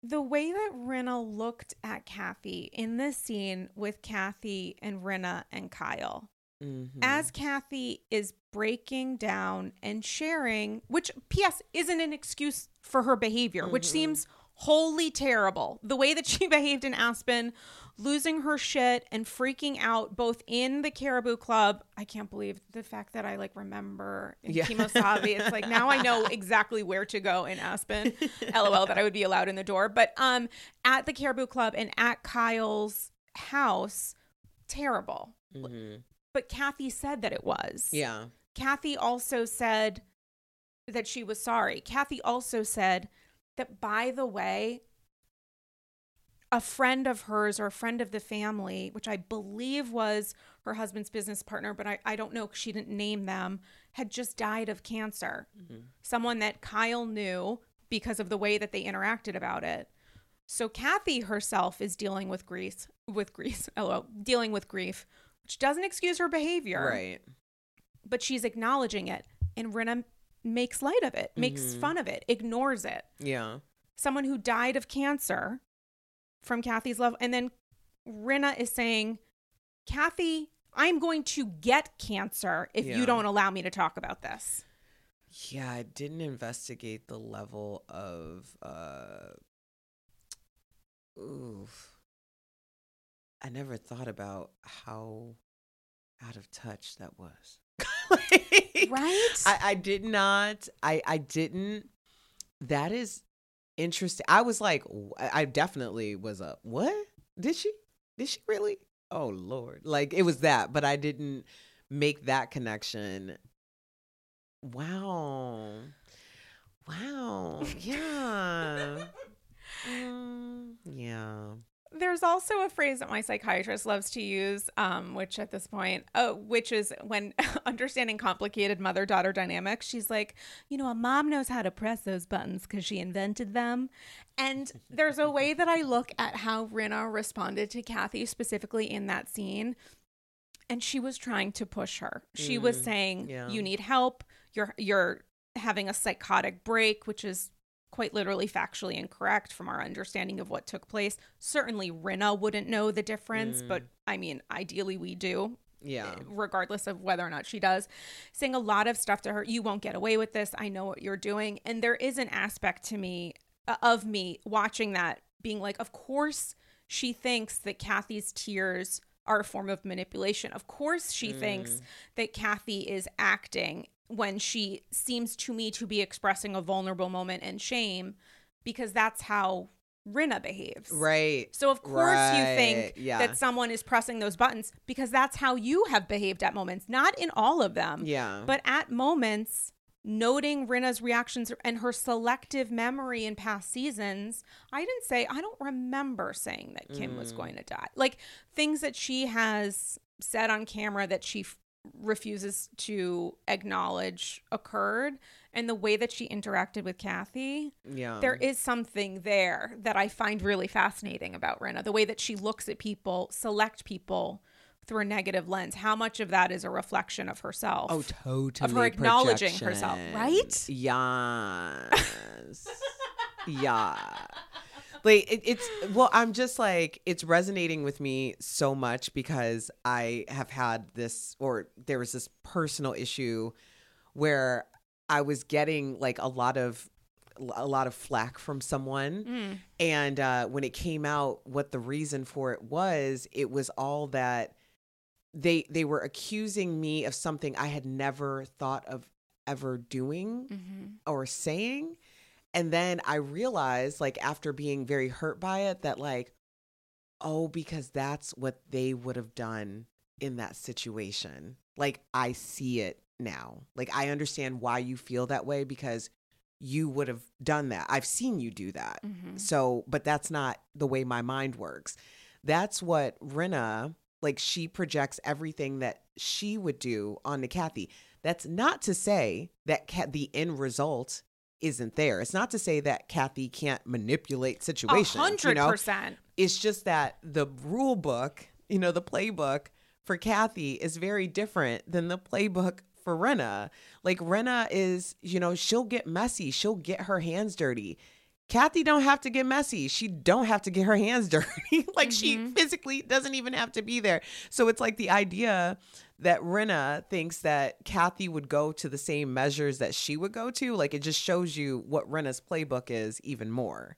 the way that Rinna looked at Kathy in this scene with Kathy and Rinna and Kyle. Mhm. As Kathy is breaking down and sharing, which PS isn't an excuse for her behavior, which Mhm. seems wholly terrible. The way that she behaved in Aspen, losing her shit and freaking out both in the Caribou Club. I can't believe the fact that I like remember in Yeah. Kemo Sabe. It's like now I know exactly where to go in Aspen. LOL that I would be allowed in the door. But um at the Caribou Club and at Kyle's house, terrible. Mhm. But Kathy said that it was. Yeah. Kathy also said that she was sorry. Kathy also said that, by the way, a friend of hers or a friend of the family, which I believe was her husband's business partner, but I, I don't know 'cause she didn't name them, had just died of cancer. Mm-hmm. Someone that Kyle knew because of the way that they interacted about it. So Kathy herself is dealing with grief, with grief, LO, dealing with grief, which doesn't excuse her behavior Right. but she's acknowledging it and Rinna makes light of it, makes Mhm. fun of it, ignores it. Yeah. Someone who died of cancer from Kathy's love and then Rinna is saying, "Kathy, I'm going to get cancer if Yeah. you don't allow me to talk about this." Yeah, I didn't investigate the level of uh oof. I never thought about how out of touch that was. Like, Right? I, I did not. I I didn't. That is interesting. I was like, I definitely was a what? Did she? Did she really? Oh Lord! Like it was that, but I didn't make that connection. Wow. Wow. Yeah. Mm, yeah. There's also a phrase that my psychiatrist loves to use, um, which at this point, uh, which is when understanding complicated mother daughter dynamics, she's like, you know, a mom knows how to press those buttons because she invented them. And there's a way that I look at how Rinna responded to Kathy specifically in that scene. And she was trying to push her. She was saying, yeah. "You need help. You're you're having a psychotic break," which is quite literally factually incorrect from our understanding of what took place. Certainly, Rinna wouldn't know the difference, but mm. I mean, ideally, we do. Yeah. Eh, regardless of whether or not she does, saying a lot of stuff to her. You won't get away with this. I know what you're doing. And there is an aspect to me, uh, of me watching that, being like, of course, she thinks that Kathy's tears are a form of manipulation. Of course, she thinks mm. that Kathy is acting when she seems to me to be expressing a vulnerable moment and shame because that's how Rinna behaves. Right. So of course you think yeah. that someone is pressing those buttons because that's how you have behaved at moments. Not in all of them. Yeah. But at moments, noting Rinna's reactions and her selective memory in past seasons, I didn't say I don't remember saying that Kim Mm. was going to die. Like things that she has said on camera that she f- refuses to acknowledge occurred and the way that she interacted with Kathy yeah. there is something there that I find really fascinating about Rinna. The way that she looks at people, select people through a negative lens. How much of that is a reflection of herself? Oh, totally. Of her acknowledging herself, right? Yes. yeah. Like it, it's well, I'm just like it's resonating with me so much because I have had this, or there was this personal issue where I was getting like a lot of a lot of flack from someone Mm. and uh, when it came out what the reason for it was it was all that they they were accusing me of something i had never thought of ever doing Mm-hmm. or saying and then i realized like after being very hurt by it that like oh because that's what they would have done in that situation like i see it now like i understand why you feel that way because you would have done that i've seen you do that Mm-hmm. so, but that's not the way my mind works. That's what Rinna, like, she projects everything that she would do onto Kathy. That's not to say that the end result isn't there. It's not to say that Kathy can't manipulate situations. hundred you know? It's just that the rule book, you know, the playbook for Kathy is very different than the playbook for Rinna. Like Rinna is, you know, she'll get messy, she'll get her hands dirty. Kathy don't have to get messy. She don't have to get her hands dirty. like she mm-hmm. physically doesn't even have to be there. So it's like the idea that Rinna thinks that Kathy would go to the same measures that she would go to. Like it just shows you what Rinna's playbook is even more.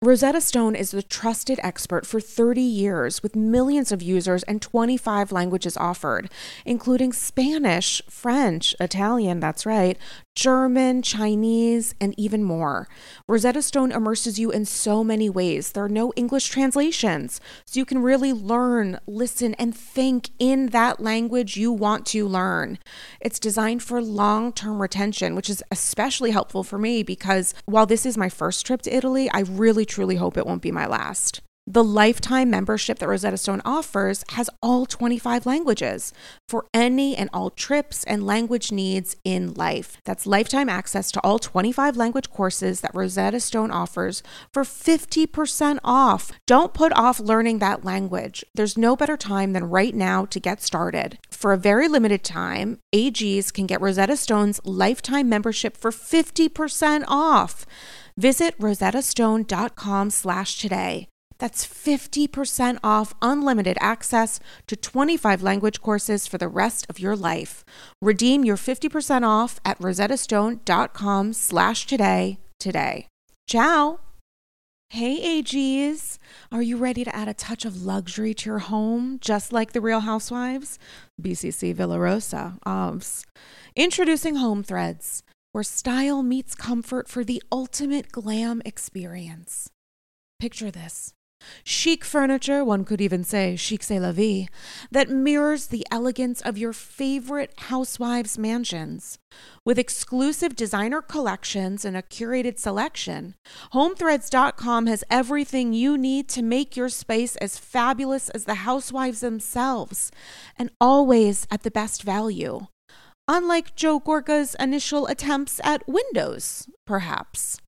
Rosetta Stone is the trusted expert for 30 years with millions of users and 25 languages offered, including Spanish, French, Italian, that's right, German, Chinese, and even more. Rosetta Stone immerses you in so many ways. There are no English translations, so you can really learn, listen, and think in that language you want to learn. It's designed for long term retention, which is especially helpful for me because while this is my first trip to Italy, I really truly hope it won't be my last. The lifetime membership that Rosetta Stone offers has all 25 languages for any and all trips and language needs in life. That's lifetime access to all 25 language courses that Rosetta Stone offers for 50% off. Don't put off learning that language. There's no better time than right now to get started. For a very limited time, AGs can get Rosetta Stone's lifetime membership for 50% off. Visit rosettastone.com slash today. That's 50% off unlimited access to 25 language courses for the rest of your life. Redeem your 50% off at rosettastone.com slash today today. Ciao! Hey AGs, are you ready to add a touch of luxury to your home, just like the Real Housewives? BCC Villarosa, OBS. Introducing Home Threads, where style meets comfort for the ultimate glam experience. Picture this Chic furniture, one could even say chic c'est la vie, that mirrors the elegance of your favorite housewives' mansions. With exclusive designer collections and a curated selection, HomeThreads.com has everything you need to make your space as fabulous as the housewives themselves, and always at the best value. Unlike Joe Gorga's initial attempts at windows, perhaps.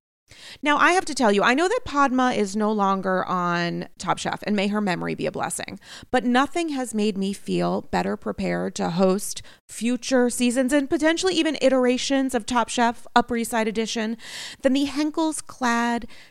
Now, I have to tell you, I know that Padma is no longer on Top Chef, and may her memory be a blessing, but nothing has made me feel better prepared to host future seasons and potentially even iterations of Top Chef Upper East Side Edition than the Henckels clad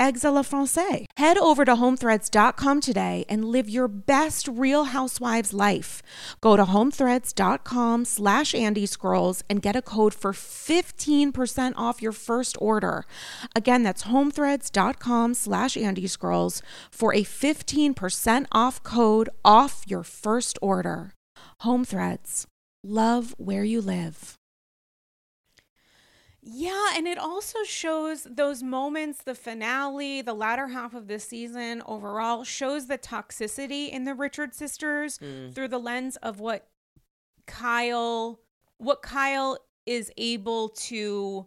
eggs a la francais. Head over to homethreads.com today and live your best Real Housewives life. Go to homethreads.com slash Andy Scrolls and get a code for 15% off your first order. Again, that's homethreads.com slash Andy Scrolls for a 15% off code off your first order. Home Threads. Love where you live. Yeah, and it also shows those moments, the finale, the latter half of this season overall shows the toxicity in the Richard sisters mm. through the lens of what Kyle what Kyle is able to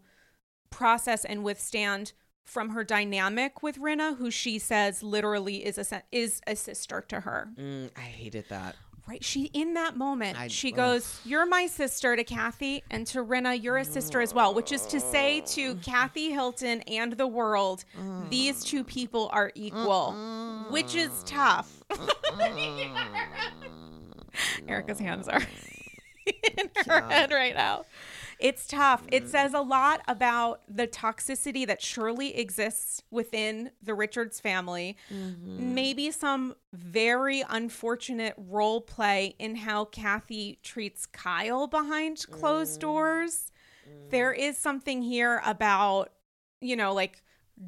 process and withstand from her dynamic with Rinna, who she says literally is a is a sister to her. Mm, I hated that right she in that moment I, she goes you're my sister to kathy and to rinna you're a sister as well which is to say to kathy hilton and the world these two people are equal which is tough. Erika's hands are in her head right now it's tough. It mm. says a lot about the toxicity that surely exists within the Richards family. Mm-hmm. Maybe some very unfortunate role play in how Kathy treats Kyle behind closed mm. doors. Mm. There is something here about, you know, like,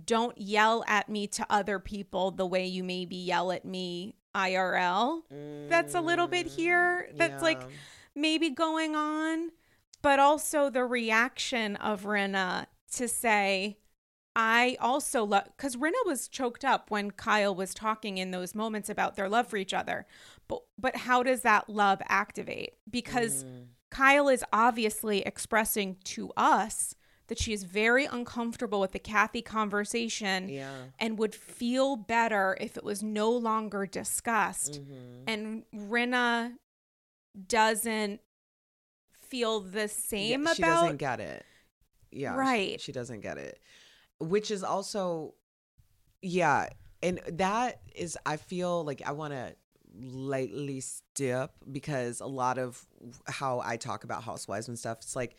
don't yell at me to other people the way you maybe yell at me IRL. That's a little bit here. That's yeah. like maybe going on but also the reaction of Rinna to say, I also love because Rinna was choked up when Kyle was talking in those moments about their love for each other. But but how does that love activate? Because mm. Kyle is obviously expressing to us that she is very uncomfortable with the Kathy conversation yeah. and would feel better if it was no longer discussed. Mm-hmm. And Rinna doesn't feel the same yeah, she about. She doesn't get it. Yeah. Right. She, she doesn't get it. Which is also, yeah. And that is, I feel like I want to lightly step because a lot of how I talk about housewives and stuff, it's like,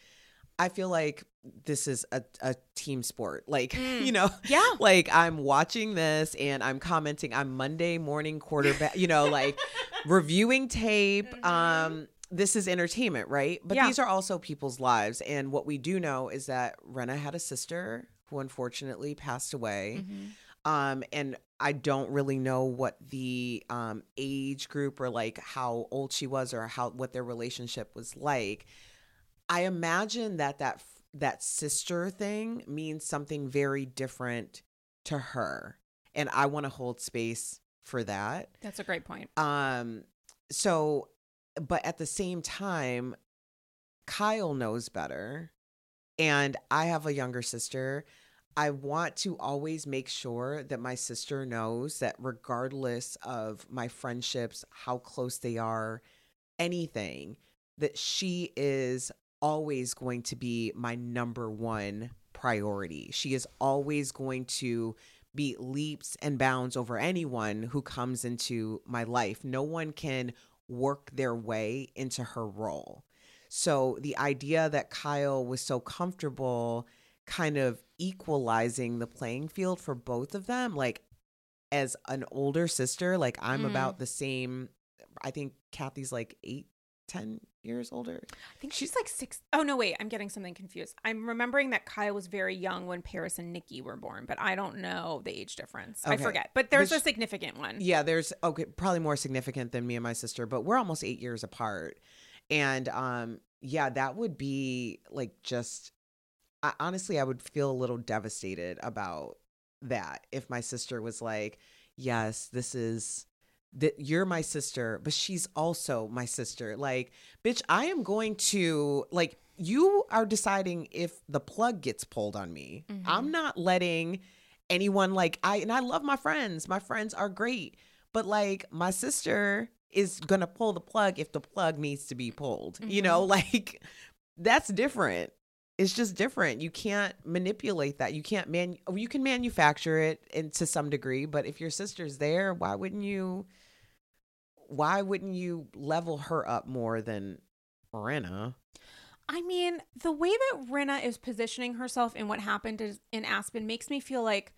I feel like this is a, a team sport. Like, mm. you know, yeah. Like I'm watching this and I'm commenting. I'm Monday morning quarterback, you know, like reviewing tape. Mm-hmm. Um, this is entertainment, right? But Yeah. these are also people's lives. And what we do know is that Rinna had a sister who unfortunately passed away. Mm-hmm. Um, and I don't really know what the um, age group or like how old she was or how what their relationship was like. I imagine that that that sister thing means something very different to her, and I want to hold space for that. That's a great point. Um, so, but at the same time, Kyle knows better, and I have a younger sister. I want to always make sure that my sister knows that regardless of my friendships, how close they are, anything, that she is always going to be my number one priority. She is always going to be leaps and bounds over anyone who comes into my life. No one can work their way into her role. So the idea that Kyle was so comfortable kind of equalizing the playing field for both of them, like as an older sister, like I'm Mm. about the same. I think Kathy's like eight, ten years older. I think she's like six oh no, wait, I'm getting something confused. I'm remembering that Kyle was very young when Paris and Nikki were born, but I don't know the age difference. I forget. But there's But a significant one. Yeah, there's okay, probably more significant than me and my sister, but we're almost eight years apart. And um, yeah, that would be like just I, honestly, I would feel a little devastated about that if my sister was like, "Yes, this is that you're my sister, but she's also my sister." Like, bitch, I am going to like you are deciding if the plug gets pulled on me. Mm-hmm. I'm not letting anyone like I and I love my friends. My friends are great. But like my sister is going to pull the plug if the plug needs to be pulled. You know, mm-hmm. like that's different. It's just different. You can't manipulate that. You can't man you can manufacture it and to some degree, but if your sister's there, why wouldn't you why wouldn't you level her up more than Morena? I mean, the way that Rinna is positioning herself in what happened is, in Aspen makes me feel like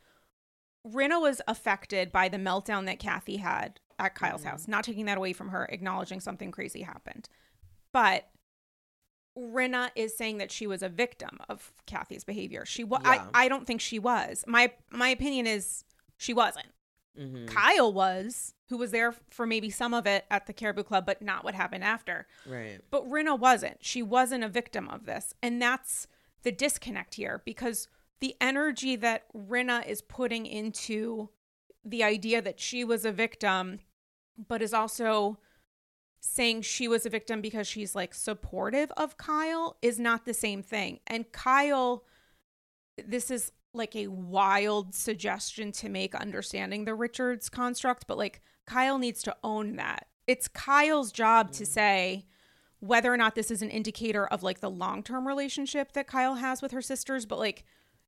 Rinna was affected by the meltdown that Kathy had at Kyle's house. Not taking that away from her, acknowledging something crazy happened. But Rinna is saying that she was a victim of Kathy's behavior. She was. Yeah. I, I don't think she was. My my opinion is she wasn't. Mhm. Kyle was, who was there for maybe some of it at the Caribou Club, but not what happened after. Right. But Rinna wasn't. She wasn't a victim of this. And that's the disconnect here because the energy that Rinna is putting into the idea that she was a victim, but is also saying she was a victim because she's like supportive of Kyle is not the same thing. And Kyle, this is like a wild suggestion to make understanding the Richards construct, but like Kyle needs to own that. It's Kyle's job to mm. say whether or not this is an indicator of like the long term relationship that Kyle has with her sisters, but like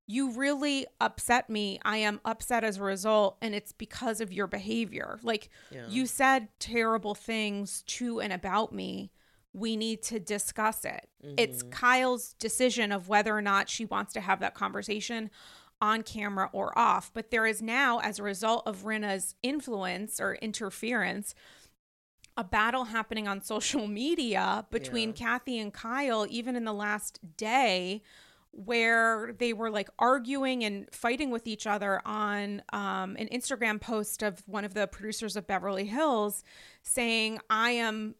you really upset me. I am upset as a result, and it's because of your behavior. Like you said terrible things to and about me. We need to discuss it. It's mm-hmm. Kyle's decision of whether or not she wants to have that conversation on camera or off. But there is now, as a result of Rinna's influence or interference, a battle happening on social media between Kathy and Kyle, even in the last day, where they were like arguing and fighting with each other on um, an Instagram post of one of the producers of Beverly Hills saying, I am.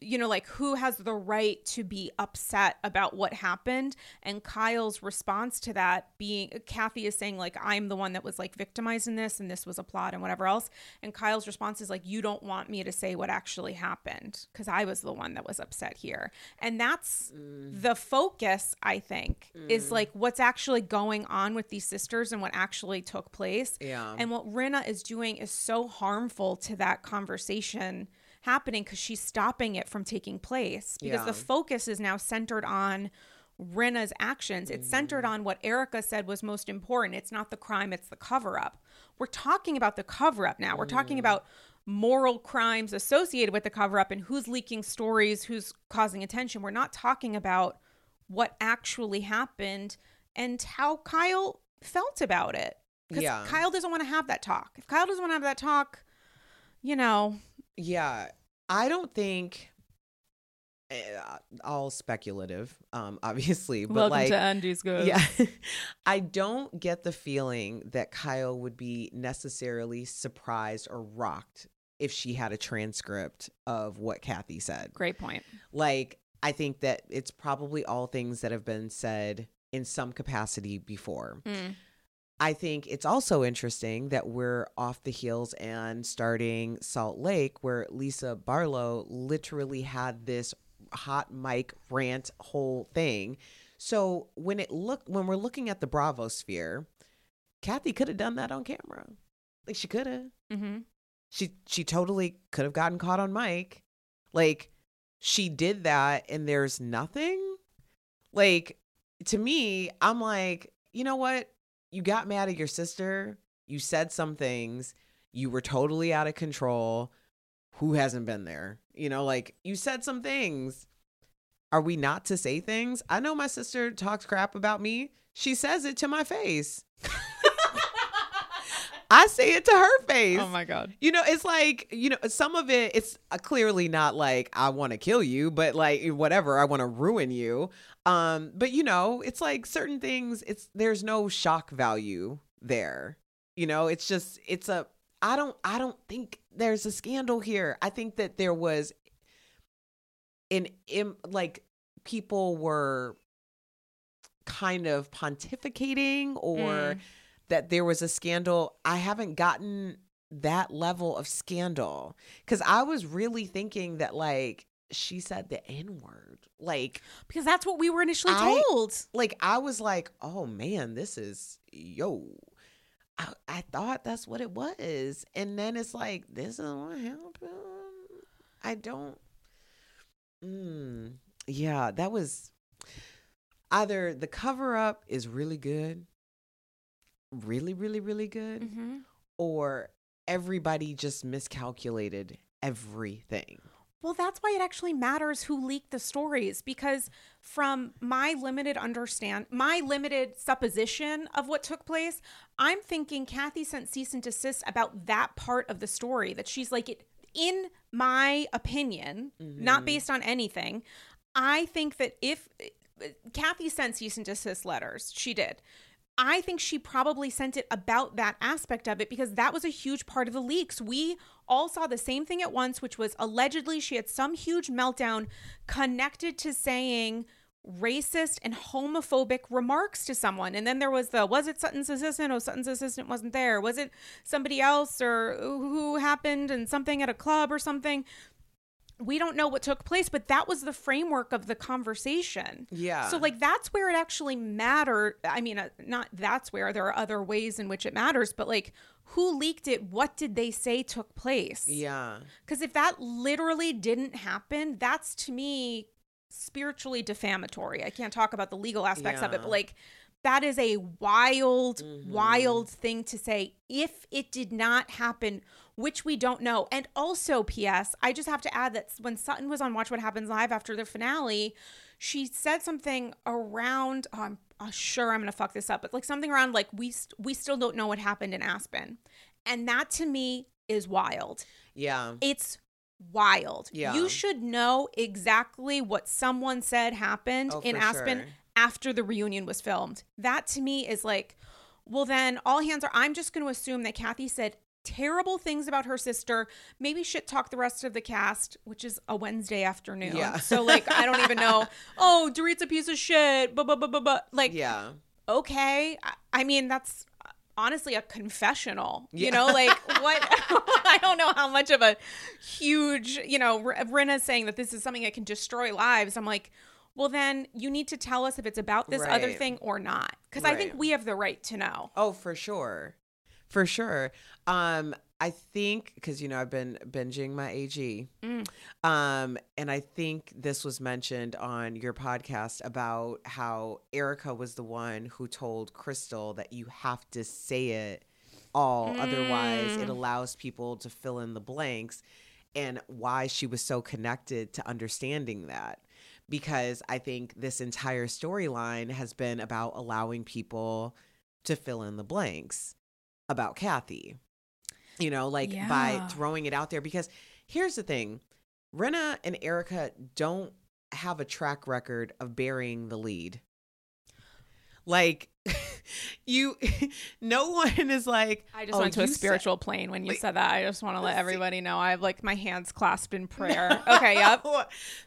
You know, like who has the right to be upset about what happened? And Kyle's response to that being Kathy is saying, like, I'm the one that was like victimized in this and this was a plot and whatever else. And Kyle's response is like, you don't want me to say what actually happened because I was the one that was upset here. And that's mm. the focus, I think, is mm. like what's actually going on with these sisters and what actually took place. Yeah. And what Rinna is doing is so harmful to that conversation happening because she's stopping it from taking place because the focus is now centered on Rinna's actions. It's centered Mm-hmm. on what Erika said was most important. It's not the crime, it's the cover up. We're talking about the cover up now. We're talking Mm. about moral crimes associated with the cover up and who's leaking stories, who's causing attention. We're not talking about what actually happened and how Kyle felt about it. Because Yeah. Kyle doesn't want to have that talk. If Kyle doesn't want to have that talk, you know, Yeah. I don't think uh, all speculative, um, obviously, but Welcome like, to Andy's Ghost. yeah, I don't get the feeling that Kyle would be necessarily surprised or rocked if she had a transcript of what Kathy said. Great point. Like, I think that it's probably all things that have been said in some capacity before. Mm. I think it's also interesting that we're off the heels and starting Salt Lake, where Lisa Barlow literally had this hot mic rant whole thing. So when it look when we're looking at the Bravo sphere, Kathy could have done that on camera. Like she could have. Mm-hmm. She she totally could have gotten caught on mic. Like she did that and there's nothing. Like to me, I'm like, you know what? You got mad at your sister. You said some things. You were totally out of control. Who hasn't been there? You know, like you said some things. Are we not to say things? I know my sister talks crap about me. She says it to my face. I say it to her face. Oh my god. You know, it's like, you know, some of it, it's uh, clearly not like, I want to kill you, but like, whatever, I want to ruin you. Um, but you know, it's like certain things, it's, there's no shock value there. You know, it's just, it's a, I don't, I don't think there's a scandal here. I think that there was an, im, like, people were kind of pontificating or, Mm. That there was a scandal. I haven't gotten that level of scandal because I was really thinking that like she said the N word. Like, Because that's what we were initially I- told. like I was like, oh man, this is yo. I, I thought that's what it was, and then it's like this is what happened. I don't. Mm, yeah, that was either the cover up is really good, really, really, really good, Mm-hmm. or everybody just miscalculated everything. Well, that's why it actually matters who leaked the stories because from my limited understand, my limited supposition of what took place, I'm thinking Kathy sent cease and desist about that part of the story that she's like it in my opinion, not mm-hmm. based on anything. I think that if eh, eh, Kathy sent cease and desist letters, she did. I think she probably sent it about that aspect of it because that was a huge part of the leaks. We all saw the same thing at once, which was allegedly she had some huge meltdown connected to saying racist and homophobic remarks to someone. And then there was the was it Sutton's assistant? Oh, Sutton's assistant wasn't there. Was it somebody else or who happened and something at a club or something? We don't know what took place, but that was the framework of the conversation. Yeah. So, like, that's where it actually mattered. I mean, uh, not that's where there are other ways in which it matters, but like, who leaked it? What did they say took place? Yeah. Because if that literally didn't happen, that's to me spiritually defamatory. I can't talk about the legal aspects of it, but like, that is a wild, Mhm. wild thing to say if it did not happen, which we don't know. And also, P.S., I just have to add that when Sutton was on Watch What Happens Live after the finale, she said something around, oh, I'm uh, sure I'm going to fuck this up, but like something around like, we, st- we still don't know what happened in Aspen. And that to me is wild. Yeah. It's wild. Yeah. You should know exactly what someone said happened Oh, in Aspen sure. after the reunion was filmed. That to me is like, well, then all hands are. I'm just going to assume that Kathy said terrible things about her sister, maybe shit talk the rest of the cast, which is a Wednesday afternoon. Yeah. So, like, I don't even know. Oh, Dorit's a piece of shit. But, but, but, but, but. Like, Yeah. okay. I, I mean, that's uh, honestly a confessional. You Yeah. know, like what? I don't know how much of a huge, you know, R- Rinna's saying that this is something that can destroy lives. I'm like, well, then you need to tell us if it's about this other thing or not, because I think we have the right to know. Oh, for sure. For sure. Um, I think because you know I've been binging my AG, Mm. um, and I think this was mentioned on your podcast about how Erika was the one who told Crystal that you have to say it all, otherwise it Mm. allows people to fill in the blanks, and why she was so connected to understanding that. Because I think this entire storyline has been about allowing people to fill in the blanks about Kathy. You know, like by throwing it out there. Because here's the thing Rinna and Erika don't have a track record of burying the lead. Like you no one is like I just "Oh, went to a you said-" spiritual plane when you Wait. said that. I just want to let everybody know I have like my hands clasped in prayer. Okay, yep.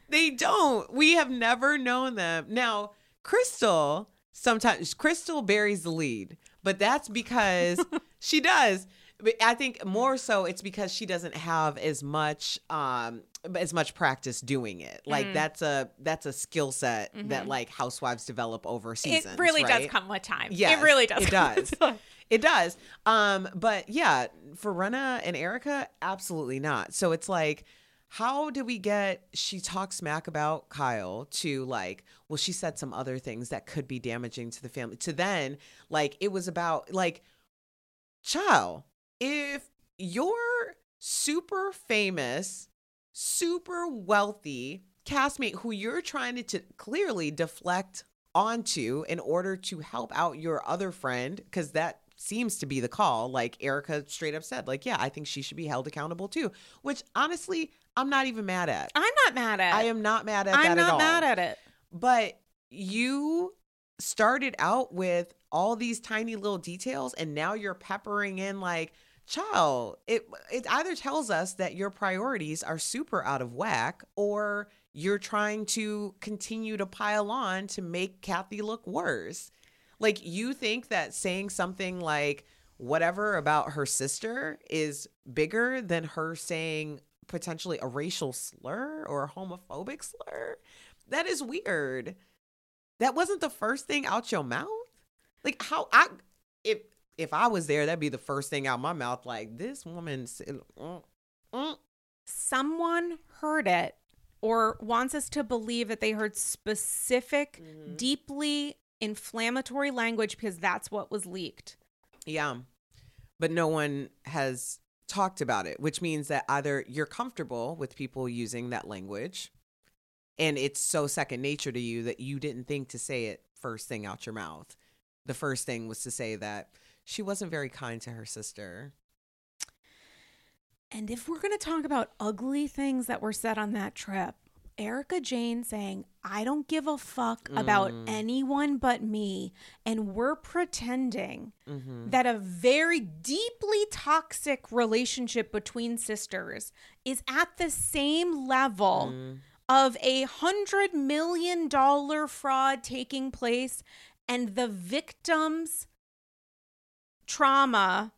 They don't. We have never known them. Now, Crystal, sometimes Crystal buries the lead, but that's because she does. But I think more so it's because she doesn't have as much um as much practice doing it. Like Mm. that's a that's a skill set that like housewives develop over seasons. Mm-hmm. it really does come with time. Yes, it really does. it come with does. time. It does. Um, but yeah, for Rinna and Erika, absolutely not. So it's like, how do we get she talks smack about Kyle to like, well, she said some other things that could be damaging to the family. To then, like, it was about like, child, if you're super famous, super wealthy castmate who you're trying to, to clearly deflect onto in order to help out your other friend, because that seems to be the call. Like Erika straight up said, like, yeah, I think she should be held accountable too. Which honestly, I'm not even mad at. I'm not mad at. I am not mad at I'm that not at all. mad at it. But you started out with all these tiny little details and now you're peppering in like child it it either tells us that your priorities are super out of whack or you're trying to continue to pile on to make Kathy look worse. Like you think that saying something like whatever about her sister is bigger than her saying potentially a racial slur or a homophobic slur? That is weird. That wasn't the first thing out your mouth like how i if if i was there that'd be the first thing out my mouth like this woman said, mm, mm. Someone heard it or wants us to believe that they heard specific, Mm-hmm. deeply inflammatory language because that's what was leaked. yeah but no one has talked about it which means that either you're comfortable with people using that language and it's so second nature to you that you didn't think to say it first thing out your mouth the first thing was to say that she wasn't very kind to her sister And if we're going to talk about ugly things that were said on that trip, Erika Jayne saying, I don't give a fuck about Mm. anyone but me. And we're pretending Mm-hmm. that a very deeply toxic relationship between sisters is at the same level Mm. of a hundred million dollar fraud taking place and the victims trauma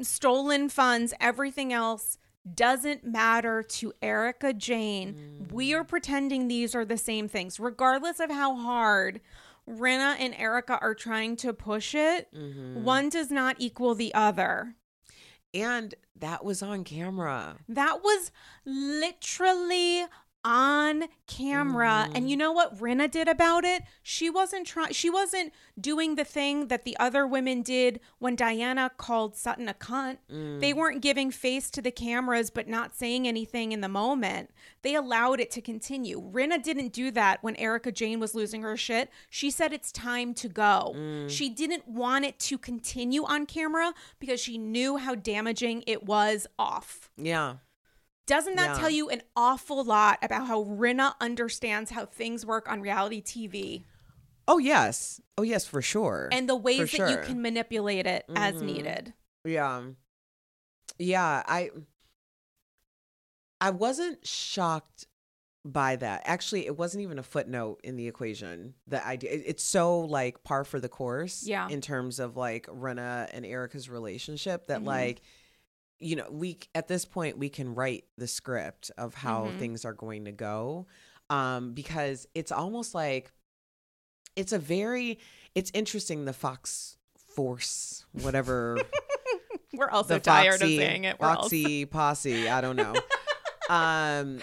stolen funds everything else doesn't matter to Erika Jayne. We are mm. pretending these are the same things regardless of how hard Rinna and Erica are trying to push it. Mm-hmm. One does not equal the other. and that was on camera That was literally on camera. And you mm. know what Rinna did about it? She wasn't trying she wasn't doing the thing that the other women did when Diana called Sutton a cunt. They mm. weren't giving face to the cameras but not saying anything in the moment. They allowed it to continue. Rinna didn't do that when Erika Jayne was losing her shit. She said it's time to go. Mm. She didn't want it to continue on camera because she knew how damaging it was off. yeah Doesn't that Yeah. tell you an awful lot about how Rinna understands how things work on reality TV Oh yes. Oh yes, for sure. and the ways that you can manipulate it as Mhm. needed? yeah. Yeah, I I wasn't shocked by that. Actually, it wasn't even a footnote in the equation. The idea it- it's so like par for the course Yeah. in terms of like Rinna and Erika's relationship that Mhm. like you know, we at this point we can write the script of how Mhm. things are going to go um because it's almost like it's a very it's interesting the Fox Force whatever We're also tired Foxy, of saying it. We're also- Foxy posse. I don't know. um,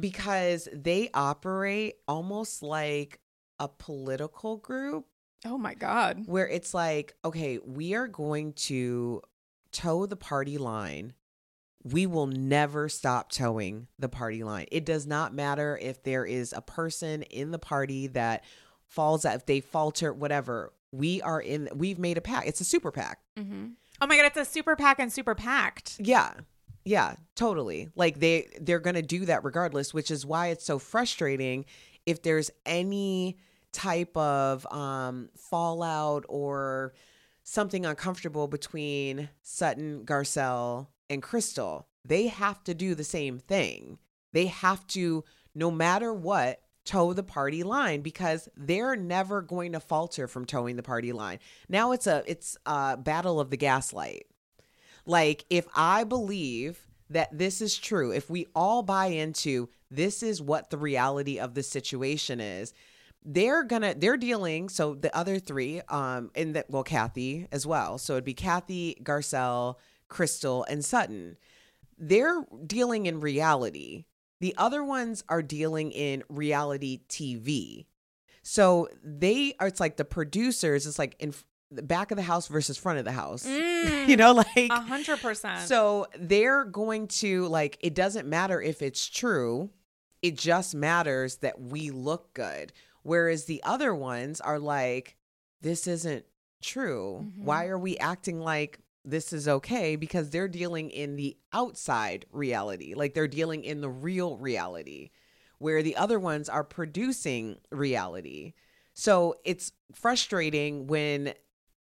because they operate almost like a political group oh my god. where it's like, okay, we are going to toe the party line. We will never stop towing the party line. It does not matter if there is a person in the party that falls out, if they falter, whatever. We are in, we've made a pack. It's a super PAC. hmm Oh my god, it's a super pack and super packed. Yeah. Yeah, totally. Like they they're going to do that regardless, which is why it's so frustrating if there's any type of um fallout or something uncomfortable between Sutton, Garcelle, and Crystal. They have to do the same thing. They have to no matter what toe the party line because they're never going to falter from towing the party line. Now it's a it's a battle of the gaslight. Like, if I believe that this is true, if we all buy into this is what the reality of the situation is, they're gonna they're dealing so the other three um and that well kathy as well so it'd be kathy garcelle crystal and sutton they're dealing in reality the other ones are dealing in reality tv so they are it's like the producers it's like in the back of the house versus front of the house you know like A hundred percent. so they're going to like it doesn't matter if it's true. It just matters that we look good. Whereas the other ones are like this isn't true. Mhm. Why are we acting like this is okay because they're dealing in the outside reality. Like they're dealing in the real reality where the other ones are producing reality. So it's frustrating when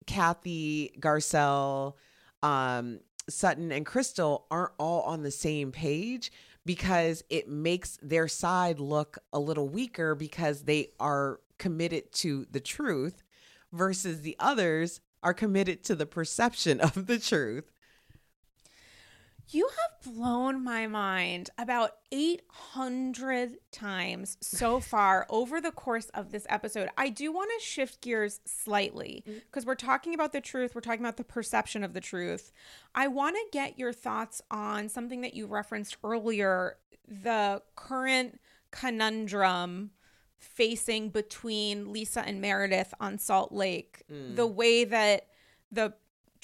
Kathy, Garcelle, um, Sutton, and Crystal aren't all on the same page because it makes their side look a little weaker because they are committed to the truth versus the others are committed to the perception of the truth. You have blown my mind about 800 times so far over the course of this episode. I do want to shift gears slightly mm-hmm. because we're talking about the truth, we're talking about the perception of the truth. I want to get your thoughts on something that you referenced earlier the current conundrum facing between Lisa and Meredith on Salt Lake. Mm. The way that the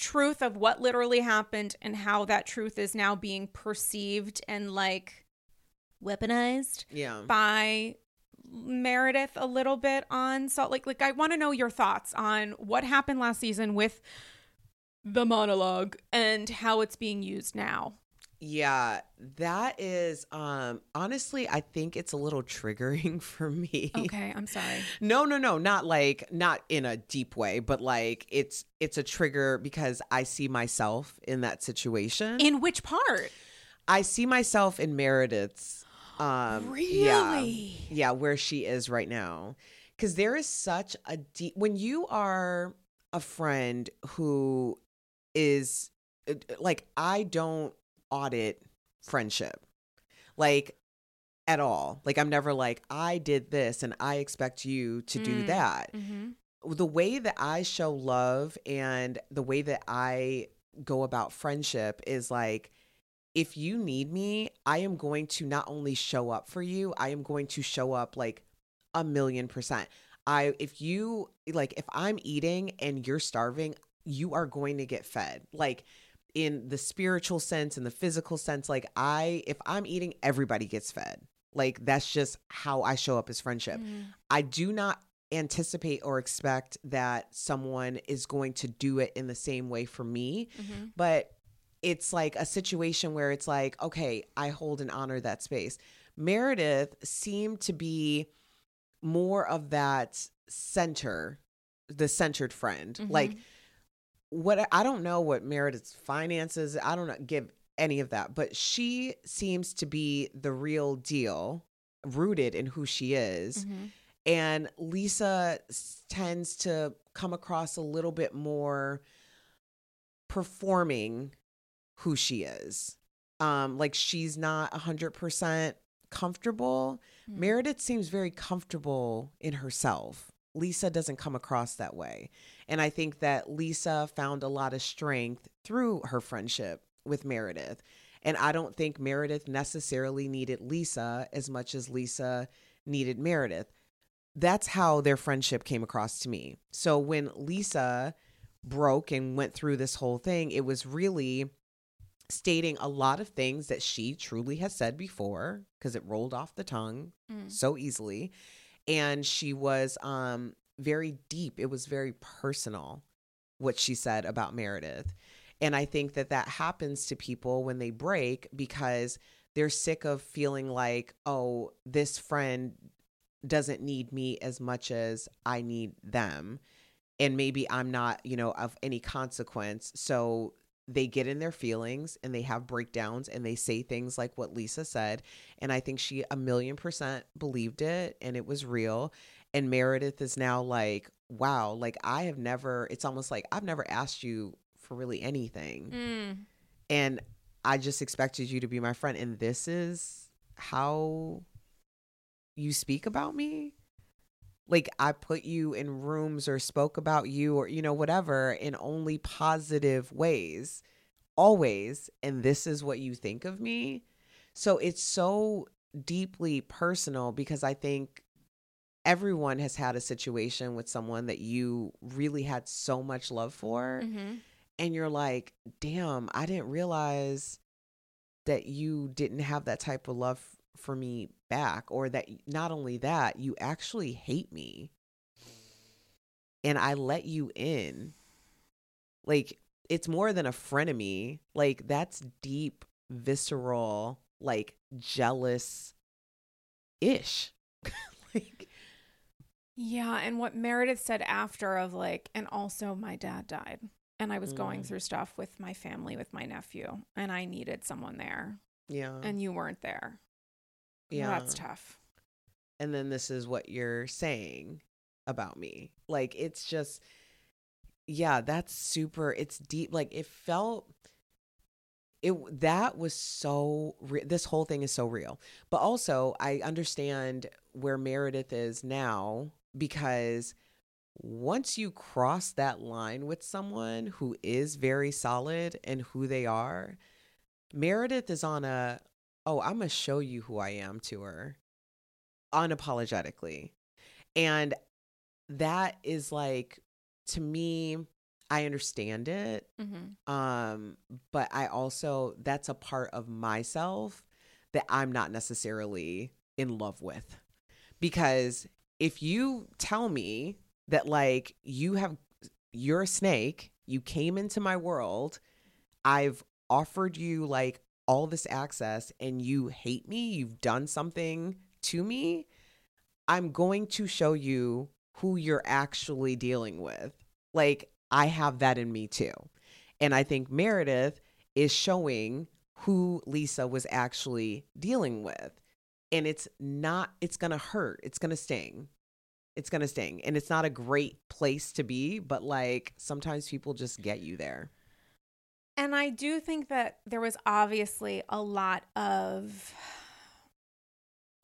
truth of what literally happened and how that truth is now being perceived and like weaponized Yeah. by Meredith a little bit on Salt Lake. Like, I want to know your thoughts on what happened last season with the monologue and how it's being used now. Yeah, that is um honestly I think it's a little triggering for me. Okay, I'm sorry. No, no, no, not like not in a deep way, but like it's it's a trigger because I see myself in that situation. In which part? I see myself in Meredith's um Really? yeah, where she is right now. Cuz there is such a deep when you are a friend who is uh, like I don't audit friendship. Like at all. Like I'm never like I did this and I expect you to do Mm. that. Mm-hmm. The way that I show love and the way that I go about friendship is like if you need me, I am going to not only show up for you, I am going to show up like a million percent. I if you like if I'm eating and you're starving, you are going to get fed. Like in the spiritual sense and the physical sense, like I if I'm eating, everybody gets fed. Like that's just how I show up as friendship. I do not anticipate or expect that someone is going to do it in the same way for me, Mm-hmm. but it's like a situation where it's like, okay, I hold and honor that space. Meredith seemed to be more of that center, the centered friend. Mhm. Like what I don't know what Meredith's finances, I don't know, give any of that, but she seems to be the real deal, rooted in who she is. Mm-hmm. And Lisa tends to come across a little bit more performing who she is. Um, like she's not 100% comfortable. Mm. Meredith seems very comfortable in herself. Lisa doesn't come across that way. And I think that Lisa found a lot of strength through her friendship with Meredith. And I don't think Meredith necessarily needed Lisa as much as Lisa needed Meredith. That's how their friendship came across to me. So when Lisa broke and went through this whole thing, it was really stating a lot of things that she truly has said before because it rolled off the tongue Mm. so easily and she was um very deep it was very personal what she said about Meredith And I think that that happens to people when they break because they're sick of feeling like, oh, this friend doesn't need me as much as I need them. And maybe I'm not, you know, of any consequence. So they get in their feelings and they have breakdowns and they say things like what Lisa said. And I think she a million percent believed it and it was real. And Meredith is now like, wow, like I have never, it's almost like I've never asked you for really anything. Mm. And I just expected you to be my friend. And this is how you speak about me? Like I put you in rooms or spoke about you or, you know, whatever in only positive ways, always. And this is what you think of me. So it's so deeply personal because I think everyone has had a situation with someone that you really had so much love for. hmm And you're like, damn, I didn't realize that you didn't have that type of love for me back, or that not only that, you actually hate me. And I let you in. Like, it's more than a frenemy. Like, that's deep, visceral, like jealous ish. Yeah, and what Meredith said after of like, and also my dad died, and I was going Mm. through stuff with my family, with my nephew, and I needed someone there, yeah. and you weren't there. yeah. that's tough. and then this is what you're saying about me like it's just yeah that's super it's deep like it felt it that was so re- this whole thing is so real but also i understand where meredith is now because once you cross that line with someone who is very solid and who they are meredith is on a oh i'm gonna show you who i am to her unapologetically. And that is like to me I understand it. hmm Um but I also that's a part of myself that I'm not necessarily in love with. Because if you tell me that like you have you're a snake, you came into my world, I've offered you like all this access and you hate me, you've done something to me, I'm going to show you who you're actually dealing with. Like, I have that in me too. And I think Meredith is showing who Lisa was actually dealing with. And it's not, it's going to hurt. It's going to sting. It's going to sting. And it's not a great place to be, but like sometimes people just get you there. And I do think that there was obviously a lot of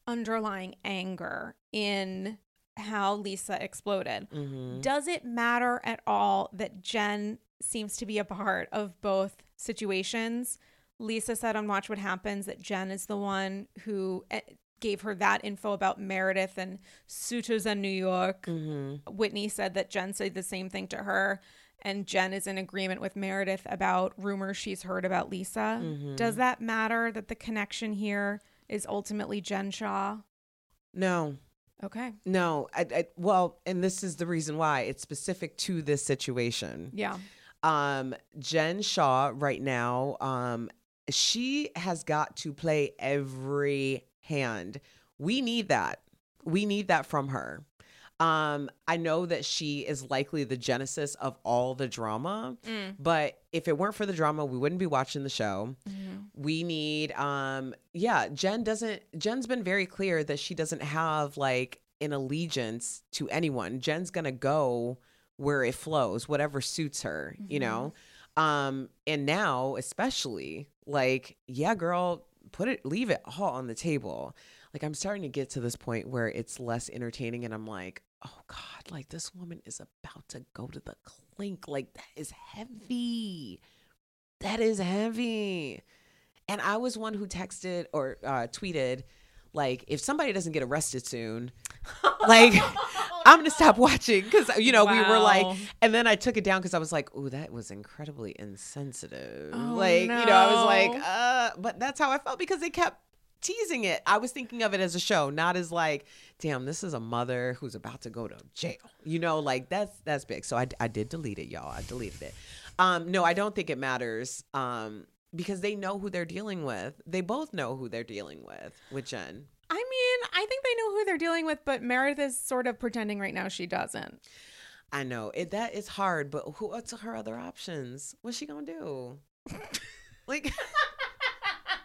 underlying anger in how Lisa exploded. Mm-hmm. Does it matter at all that Jen seems to be a part of both situations? Lisa said on Watch What Happens that Jen is the one who eh, gave her that info about Meredith and suitors in New York. Mm-hmm. Whitney said that Jen said the same thing to her. And Jen is in agreement with Meredith about rumors she's heard about Lisa. Mhm. Does that matter that the connection here is ultimately Jen Shah? No, Okay. no. I, I, well, and this is the reason why it's specific to this situation. Yeah. um Jen Shah right now um she has got to play every hand. We need that. We need that from her. Um I know that she is likely the genesis of all the drama, Mm. but if it weren't for the drama, we wouldn't be watching the show. Mm-hmm. We need um yeah, Jen doesn't Jen's been very clear that she doesn't have like an allegiance to anyone. Jen's to go where it flows, whatever suits her, you know. Um and now especially like yeah, girl, put it leave it all on the table. Like I'm starting to get to this point where it's less entertaining and I'm like, "Oh god, like this woman is about to go to the clink. Like that is heavy. That is heavy." And I was one who texted or uh, tweeted, like, if somebody doesn't get arrested soon, like, I'm gonna stop watching because you know we were like, and then I took it down because I was like, oh, that was incredibly insensitive." Oh, like, you know, I was like, "Uh," but that's how I felt because they kept teasing it. I was thinking of it as a show, not as like, damn, this is a mother who's about to go to jail. You know, like that's that's big. So I, I did delete it, y'all. I deleted it. Um, no, I don't think it matters. Um, because they know who they're dealing with. They both know who they're dealing with with Jen. I mean, I think they know who they're dealing with, but Meredith is sort of pretending right now she doesn't. I know it. That is hard, but who? What's her other options? What's she gonna do? like,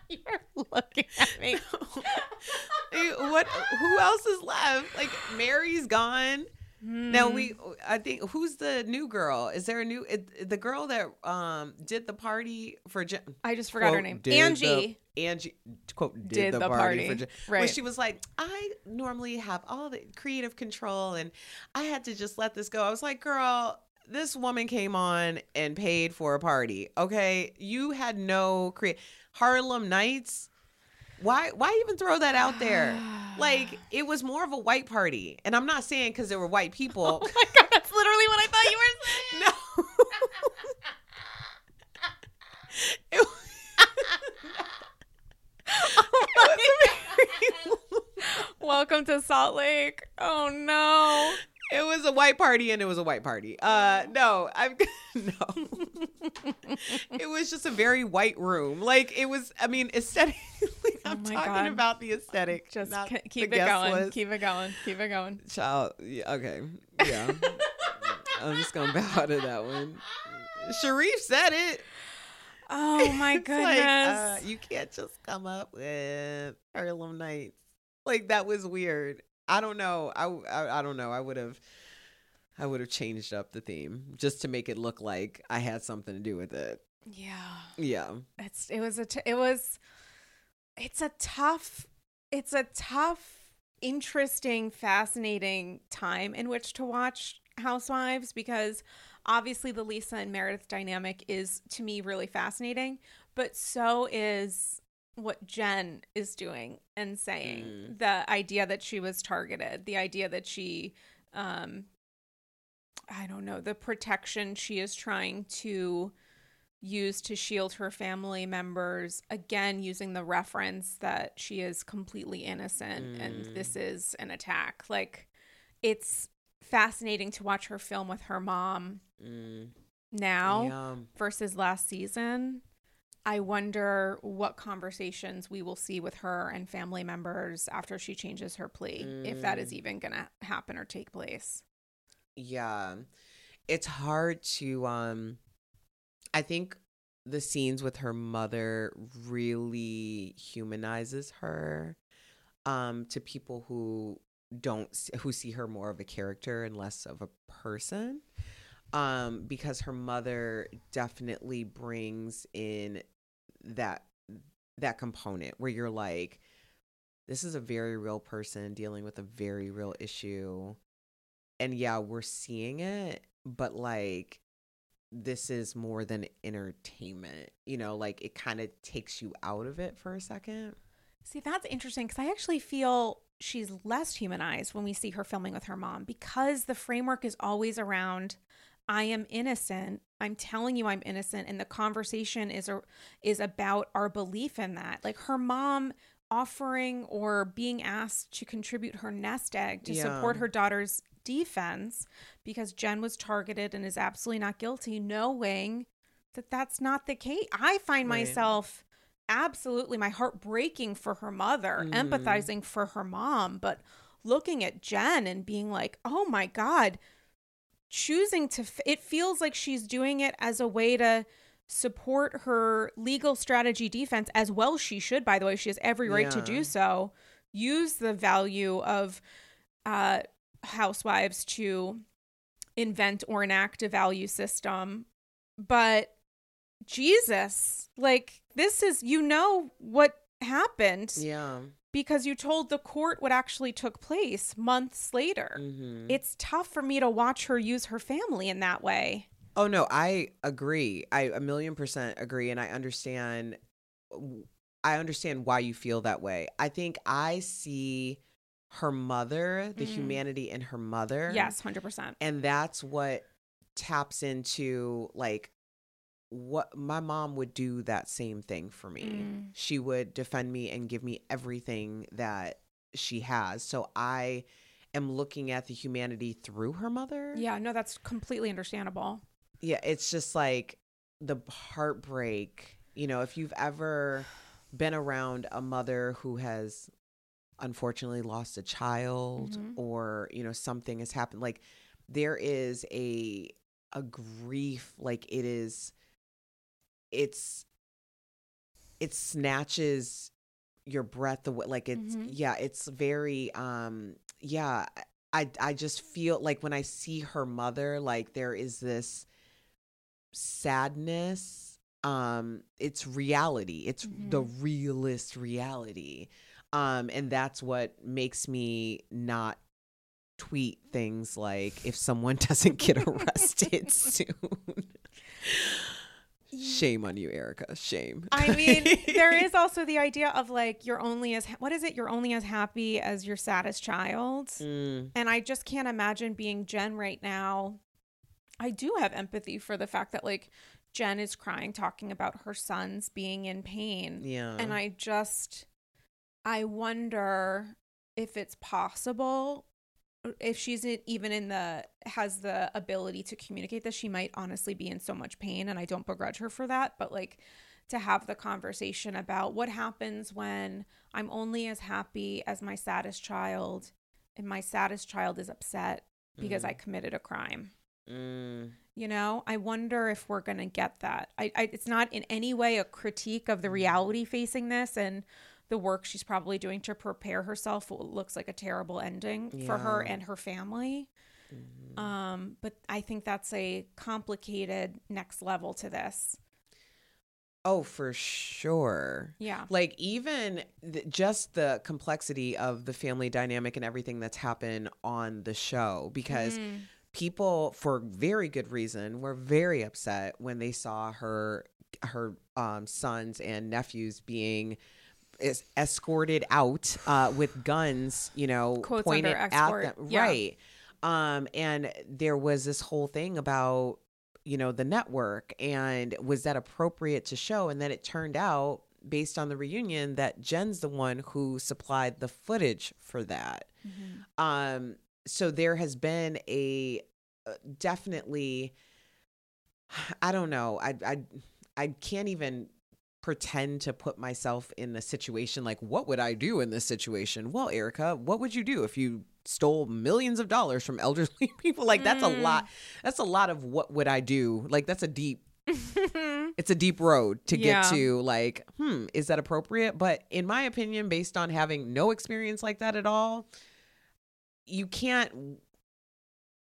You're looking at me. what? Who else is left? Like, Mary's gone. Now we, I think, who's the new girl? Is there a new it, the girl that um did the party for Jen? I just forgot her name. Angie. The, Angie quote did, Did the, the party, for party. Jen. When Right. she was like, I normally have all the creative control, and I had to just let this go. I was like, girl. This woman came on and paid for a party. Okay, you had no create Harlem Nights. Why? Why even throw that out there? Like it was more of a white party, and I'm not saying because there were white people. Oh my god, that's literally what I thought you were saying. No. It oh Welcome to Salt Lake. Oh no. It was a white party and it was a white party. Uh no, I'm no. it was just a very white room. Like it was I mean aesthetically I'm Oh talking God. about the aesthetic. Just the keep it going. list. Keep it going. Keep it going. Child yeah, okay. Yeah. I'm just gonna bow of that one. Sharif said it. Oh my goodness. like, uh, you can't just come up with Harlem Nights. Like that was weird. I don't know. I, I, I don't know. I would have I would have changed up the theme just to make it look like I had something to do with it. yeah. Yeah. It's it was a t- it was it's a tough it's a tough interesting fascinating time in which to watch housewives because obviously the Lisa and Meredith dynamic is to me really fascinating but so is what Jen is doing and saying Mm. the idea that she was targeted the idea that she um I don't know the protection she is trying to use to shield her family members again using the reference that she is completely innocent and Mm. this is an attack like it's fascinating to watch her film with her mom Mm, now yeah. versus last season i wonder what conversations we will see with her and family members after she changes her plea if that is Mm. even going to happen or take place Yeah. It's hard to um I think the scenes with her mother really humanizes her um to people who don't who see her more of a character and less of a person um because her mother definitely brings in that that component where you're like this is a very real person dealing with a very real issue and yeah, we're seeing it, but like this is more than entertainment. You know, like it kind of takes you out of it for a second. See, that's interesting because I actually feel she's less humanized when we see her filming with her mom because the framework is always around I am innocent. I'm telling you I'm innocent and the conversation is a, is about our belief in that. Like her mom offering or being asked to contribute her nest egg to support her daughter's defense because Jen was targeted and is absolutely not guilty knowing that that's not the case. I find Right. myself absolutely my heart breaking for her mother, Mhm. empathizing for her mom, but looking at Jen and being like, "Oh my god, choosing to f- it feels like she's doing it as a way to support her legal strategy defense as well she should by the way she has every right to do so. Use the value of uh housewives to invent or enact a value system. But jesus like this is you know what happened. Yeah. Because you told the court what actually took place months later hmm it's tough for me to watch her use her family in that way Oh no, I agree. I a million percent agree, and I understand. I understand why you feel that way. I think I see her mother, the Mm. humanity in her mother. yes 100% and that's what taps into like what my mom would do that same thing for me. Mm. She would defend me and give me everything that she has. So I am looking at the humanity through her mother. Yeah, no, that's completely understandable. Yeah, it's just like the heartbreak. You know, if you've ever been around a mother who has unfortunately lost a child Mhm. or, you know, something has happened, like there is a a grief like it is it's it snatches your breath away like it's Mhm. yeah it's very um yeah i i just feel like when i see her mother like there is this sadness um it's reality it's the realist reality um and that's what makes me not tweet things like if someone doesn't get arrested soon shame on you erica shame I mean, there is also the idea of like you're only as what is it? You're only as happy as your saddest child. Mm, And I just can't imagine being Jen right now. I do have empathy for the fact that like Jen is crying talking about her sons being in pain. yeah And I just I wonder if it's possible if she's even in the has the ability to communicate this she might honestly be in so much pain and I don't begrudge her for that but like to have the conversation about what happens when I'm only as happy as my saddest child and my saddest child is upset because I committed a crime. Mm, you know? I wonder if we're gonna get that. I, I it's not in any way a critique of the reality facing this and the work she's probably doing to prepare herself for what looks like a terrible ending for her and her family. Um but i think that's a complicated next level to this. Oh for sure. Yeah. Like even th- just the complexity of the family dynamic and everything that's happened on the show because Mm. people for very good reason were very upset when they saw her her um, sons and nephews being es- escorted out uh, with guns you know Quotes pointed at them. yeah. right. Um and there was this whole thing about you know the network and was that appropriate to show? And then it turned out based on the reunion that Jen's the one who supplied the footage for that. Um so there has been a uh, definitely I don't know. I I I can't even pretend to put myself in a situation like what would I do in this situation? Well Erica what would you do if you stole millions of dollars from elderly people? Like that's a lot that's a lot of what would I do? Like that's a deep it's a deep road to Yeah. get to like hmm is that appropriate? But in my opinion based on having no experience like that at all you can't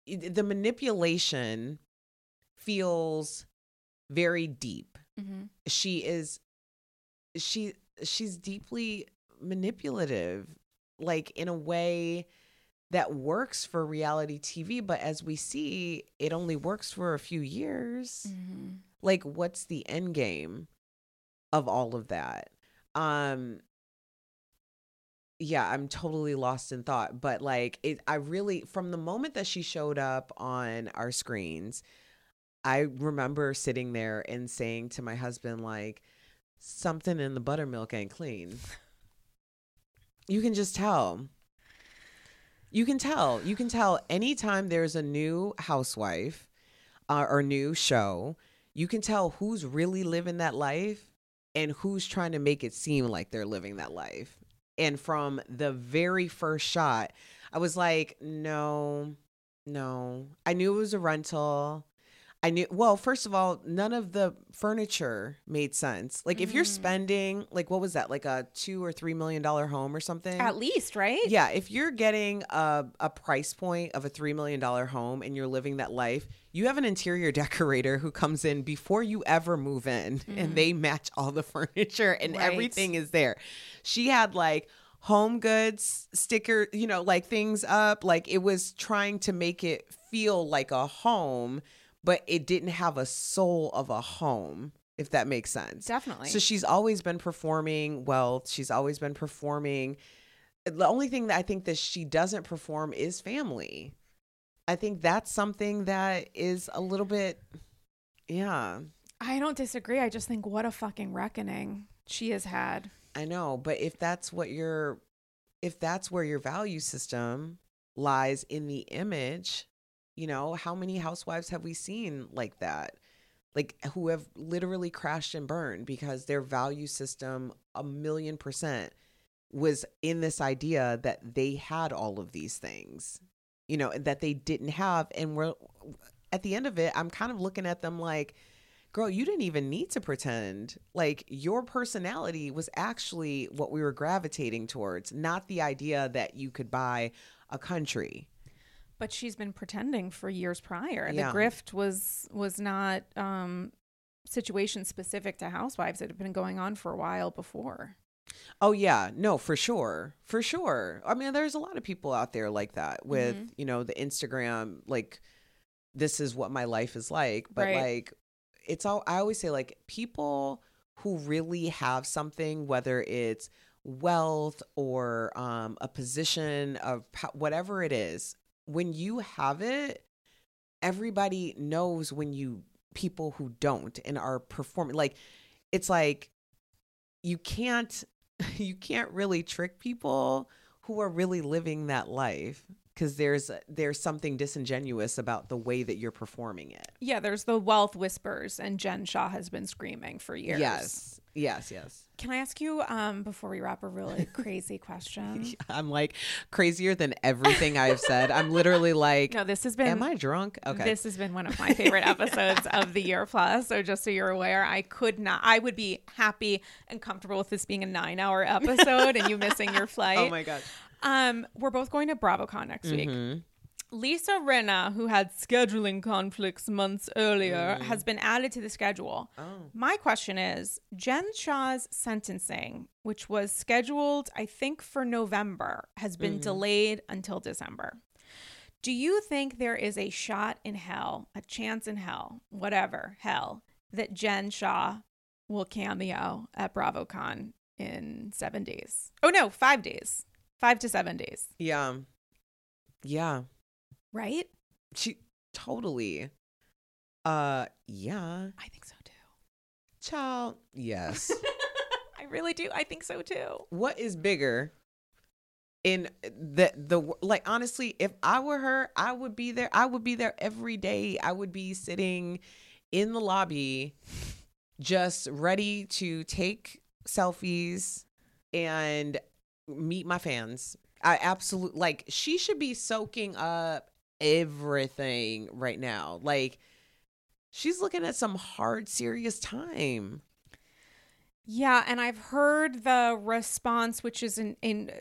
the manipulation feels very deep hmm she is she she's deeply manipulative like in a way that works for reality TV but as we see it only works for a few years. Hmm like what's the end game of all of that? Um yeah i'm totally lost in thought but like it i really from the moment that she showed up on our screens i remember sitting there and saying to my husband like something in the buttermilk ain't clean you can just tell you can tell you can tell anytime there's a new housewife uh, or new show you can tell who's really living that life and who's trying to make it seem like they're living that life. And from the very first shot, I was like, no, no. I knew it was a rental. I knew, well, first of all, none of the furniture made sense. Like, if you're mm-hmm. spending, like, what was that, like a two or three million dollar home or something? at least right Yeah, if you're getting a, a price point of a $3 million home and you're living that life, you have an interior decorator who comes in before you ever move in and mm-hmm. they match all the furniture and Right. everything is there. She had like home goods sticker, you know, like things up. Like it was trying to make it feel like a home, but it didn't have a soul of a home, if that makes sense. definitely So she's always been performing well. She's always been performing. The only thing that I think that she doesn't perform is family. I think that's something that is a little bit, yeah. I don't disagree. I just think what a fucking reckoning she has had. I know, but if that's what your if that's where your value system lies in the image, you know, how many housewives have we seen like that? Like who have literally crashed and burned because their value system a million percent was in this idea that they had all of these things, you know, that they didn't have and we're at the end of it, I'm kind of looking at them like girl, you didn't even need to pretend. Like your personality was actually what we were gravitating towards, not the idea that you could buy a country. But she's been pretending for years prior. Yeah. The grift was was not um situation specific to housewives. It had been going on for a while before. Oh yeah, no, for sure. For sure. I mean, there's a lot of people out there like that with, Mm-hmm. you know, the Instagram like this is what my life is like, but Right. like it's all I always say like people who really have something whether it's wealth or um a position of po- whatever it is, when you have it, everybody knows when you people who don't and are performing like it's like you can't you can't really trick people who are really living that life because there's there's something disingenuous about the way that you're performing it. Yeah, there's the wealth whispers, and Jen Shah has been screaming for years. Yes. Yes, yes. Can I ask you, um, before we wrap, a really crazy question? I'm like crazier than everything I've said. I'm literally like No, this has been. Am I drunk? Okay. This has been one of my favorite episodes of the year plus. So just so you're aware, I could not. I would be happy and comfortable with this being a nine-hour episode and you missing your flight. oh my god. Um, we're both going to BravoCon next week. Lisa Rinna, who had scheduling conflicts months earlier, Mm. has been added to the schedule. Oh. My question is Jen Shah's sentencing, which was scheduled, I think, for November, has been Mm-hmm. delayed until December. Do you think there is a shot in hell, a chance in hell, whatever, hell, that Jen Shah will cameo at BravoCon in seven days? Oh, no, five days. Five to seven days, Yeah. Yeah. Right? She totally. Uh yeah. I think so too. Child. Yes. I really do. I think so too. what is bigger in the the like honestly if i were her i would be there i would be there every day i would be sitting in the lobby just ready to take selfies and meet my fans i absolutely like she should be soaking up everything right now like she's looking at some hard serious time Yeah, and I've heard the response, which is in, in,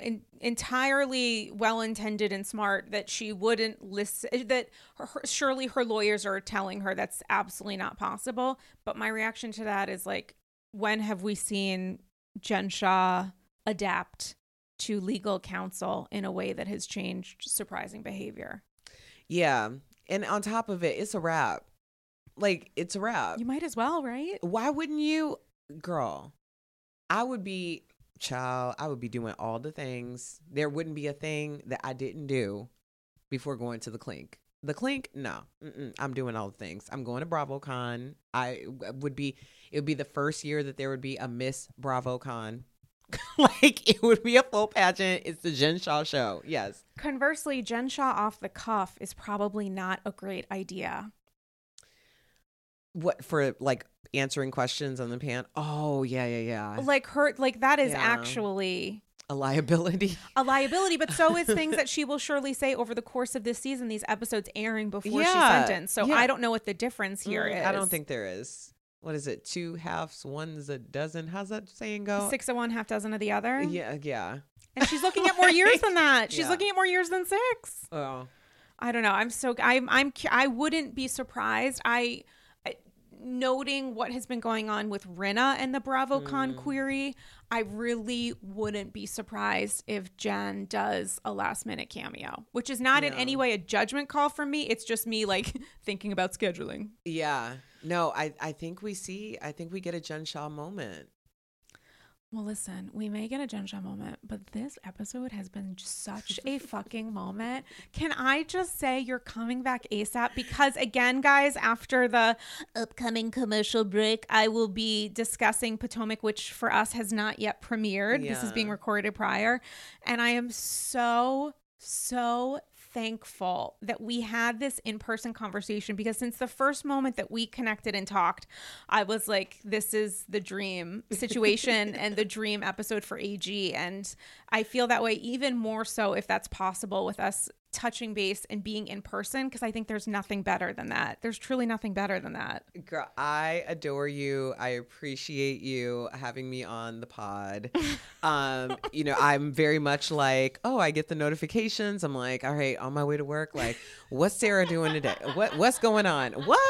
in entirely well intended and smart, that she wouldn't listen. That her, surely her lawyers are telling her that's absolutely not possible. But my reaction to that is like, when have we seen Jen Shah adapt to legal counsel in a way that has changed surprising behavior? Yeah. And on top of it, it's a wrap. Like, it's a wrap. You might as well, right? Why wouldn't you, girl? I would be, child, I would be doing all the things. There wouldn't be a thing that I didn't do before going to the clink. The clink, no, Mm-mm. I'm doing all the things. I'm going to BravoCon. I would be, it would be the first year that there would be a Miss BravoCon. like, it would be a full pageant. It's the Jen Shah show. Yes. Conversely, Jen Shah off the cuff is probably not a great idea. What for like answering questions on the pan? Oh, yeah, yeah, yeah. like her like that is Yeah. actually A liability. a liability but so is things that she will surely say over the course of this season these episodes airing before she's sentenced so yeah. i don't know what the difference here is. Mm, I don't think there is. What is it? Two halves, one's a dozen. How's that saying go? six of one half dozen of the other Yeah, yeah. and she's looking at more years than that she's Yeah. looking at more years than six Oh, i don't know i'm so i'm i'm i wouldn't be surprised i I- noting what has been going on with Rinna and the BravoCon Mm. query, I really wouldn't be surprised if Jen does a last minute cameo, which is not in any way a judgment call from me. It's just me like thinking about scheduling. yeah. No, I, I think we see. I think we get a Jen Shah moment. Well, listen, we may get a Jen Shah moment, but this episode has been such a fucking moment. Can I just say you're coming back ASAP? Because, again, guys, after the upcoming commercial break, I will be discussing Potomac, which for us has not yet premiered. This is being recorded prior. And I am so, so thankful that we had this in person conversation because since the first moment that we connected and talked, I was like, this is the dream situation and the dream episode for AG. And I feel that way even more so if that's possible with us touching base and being in person because I think there's nothing better than that. There's truly nothing better than that. Girl, I adore you. I appreciate you having me on the pod. Um, you know, I'm very much like, oh, I get the notifications. I'm like, all right, on my way to work. Like, what's Sarah doing today? What what's going on? What?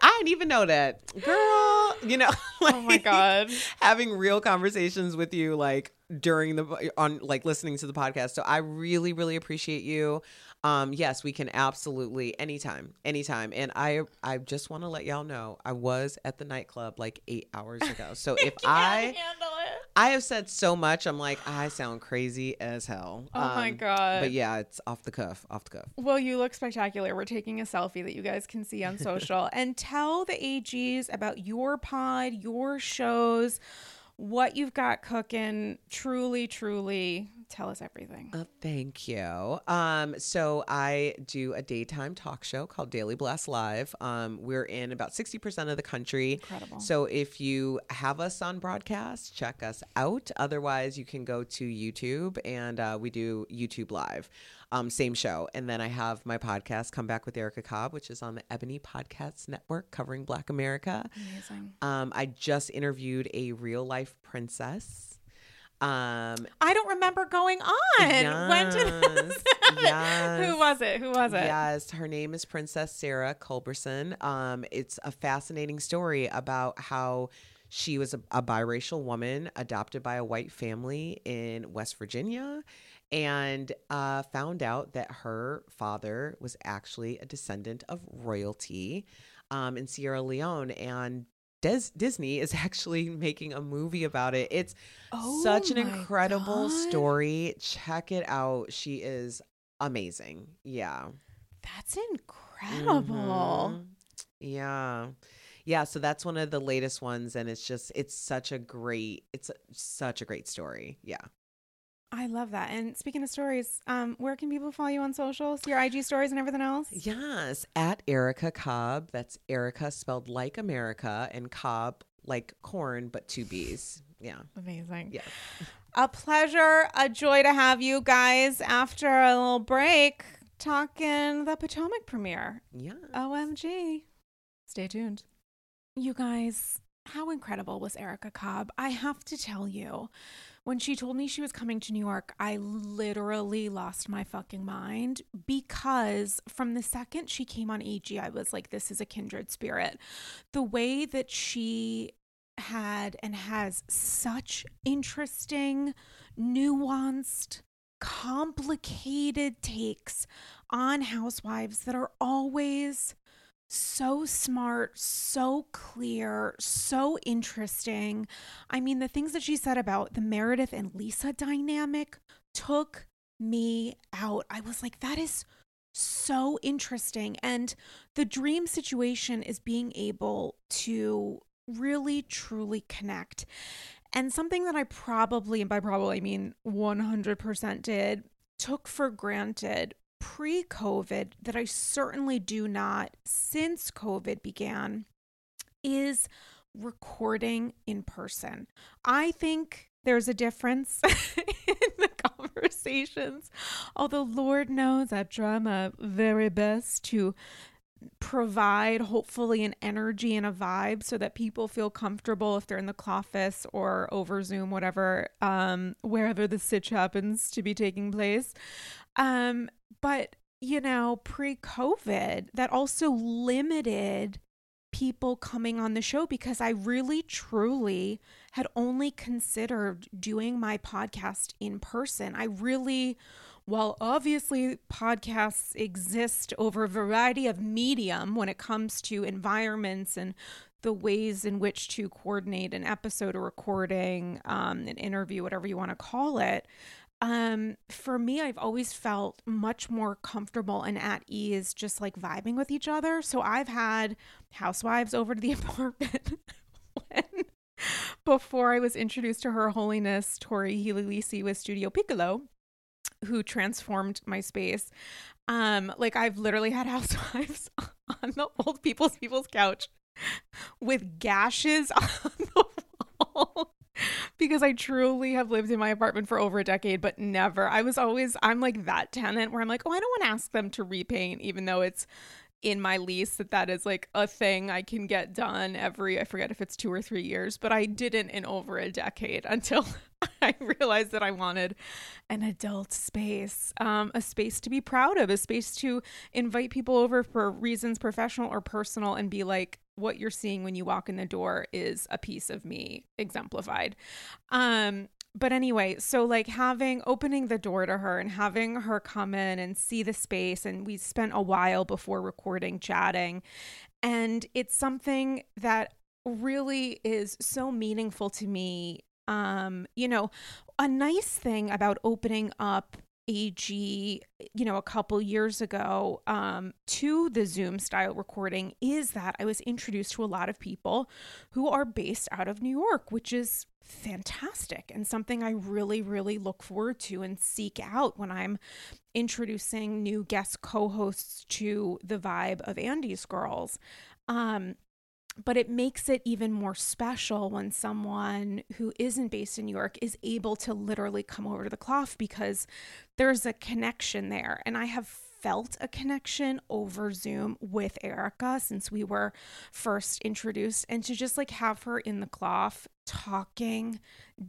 I didn't even know that, girl. You know, like, Oh my God. having real conversations with you, like during the on like listening to the podcast. So I really, really appreciate you. Um, yes, we can absolutely anytime, anytime. And I, I just want to let y'all know I was at the nightclub like eight hours ago. So if I, I have said so much, I'm like I sound crazy as hell. Oh my Um, God. But yeah, it's off the cuff, off the cuff. Well, you look spectacular. We're taking a selfie that you guys can see on social. and tell the AGs about your pod, your shows, what you've got cooking. Truly, truly tell us everything. Uh, thank you. Um, so I do a daytime talk show called Daily Blast Live. Um, we're in about 60% of the country. Incredible. So if you have us on broadcast, check us out. Otherwise, you can go to YouTube and uh, we do YouTube Live. Um, same show. And then I have my podcast, Come Back with Erica Cobb, which is on the Ebony Podcasts Network covering Black America. Amazing. Um, I just interviewed a real life princess. Um, I don't remember going on. When did this Yes. Who was it? Who was it? Yes, her name is Princess Sarah Culberson. Um, it's a fascinating story about how she was a, a biracial woman adopted by a white family in West Virginia and uh, found out that her father was actually a descendant of royalty um, in Sierra Leone. And Des- Disney is actually making a movie about it. It's Oh such an incredible God. story. Check it out. She is amazing. Yeah. That's incredible. Mhm. Yeah. Yeah, so that's one of the latest ones and it's just it's such a great it's such a great story. Yeah. I love that. And speaking of stories, um, where can people follow you on socials? Your IG stories and everything else? Yes, at Erica Cobb. That's Erica spelled like America and Cobb like corn but two B's. Yeah. Amazing. Yeah. A pleasure, a joy to have you guys after a little break talking the Potomac premiere. Yeah. OMG. Stay tuned. You guys, how incredible was Erica Cobb? I have to tell you, when she told me she was coming to New York, I literally lost my fucking mind because from the second she came on AG, I was like, this is a kindred spirit. The way that she had and has such interesting, nuanced, complicated takes on housewives that are always so smart, so clear, so interesting. I mean, the things that she said about the Meredith and Lisa dynamic took me out. I was like, that is so interesting. And the dream situation is being able to really, truly connect. And something that I probably, and by probably I mean 100% did, took for granted pre COVID that I certainly do not since COVID began is recording in person. I think there's a difference in the conversations, although Lord knows I try my very best to provide hopefully an energy and a vibe so that people feel comfortable if they're in the office or over Zoom, whatever, um, wherever the sitch happens to be taking place. Um, but you know, pre-COVID, that also limited people coming on the show because I really truly had only considered doing my podcast in person. I really while obviously podcasts exist over a variety of medium when it comes to environments and the ways in which to coordinate an episode, a recording, um, an interview, whatever you want to call it. Um, for me, I've always felt much more comfortable and at ease just like vibing with each other. So I've had housewives over to the apartment when before I was introduced to Her Holiness Tori Hililisi with Studio Piccolo, who transformed my space. Um, like I've literally had housewives on the old people's people's couch with gashes on the wall because I truly have lived in my apartment for over a decade, but never. I was always, I'm like that tenant where I'm like, oh, I don't want to ask them to repaint, even though it's in my lease that that is like a thing I can get done every, I forget if it's two or three years, but I didn't in over a decade until I realized that I wanted an adult space, um, a space to be proud of, a space to invite people over for reasons professional or personal and be like, what you're seeing when you walk in the door is a piece of me exemplified. Um, but anyway, so like having opening the door to her and having her come in and see the space, and we spent a while before recording chatting. And it's something that really is so meaningful to me. Um, you know, a nice thing about opening up AG, you know, a couple years ago um, to the Zoom style recording is that I was introduced to a lot of people who are based out of New York, which is fantastic and something I really, really look forward to and seek out when I'm introducing new guest co hosts to the vibe of Andy's Girls. Um, but it makes it even more special when someone who isn't based in New York is able to literally come over to the cloth because there's a connection there. And I have felt a connection over Zoom with Erica since we were first introduced. And to just like have her in the cloth talking,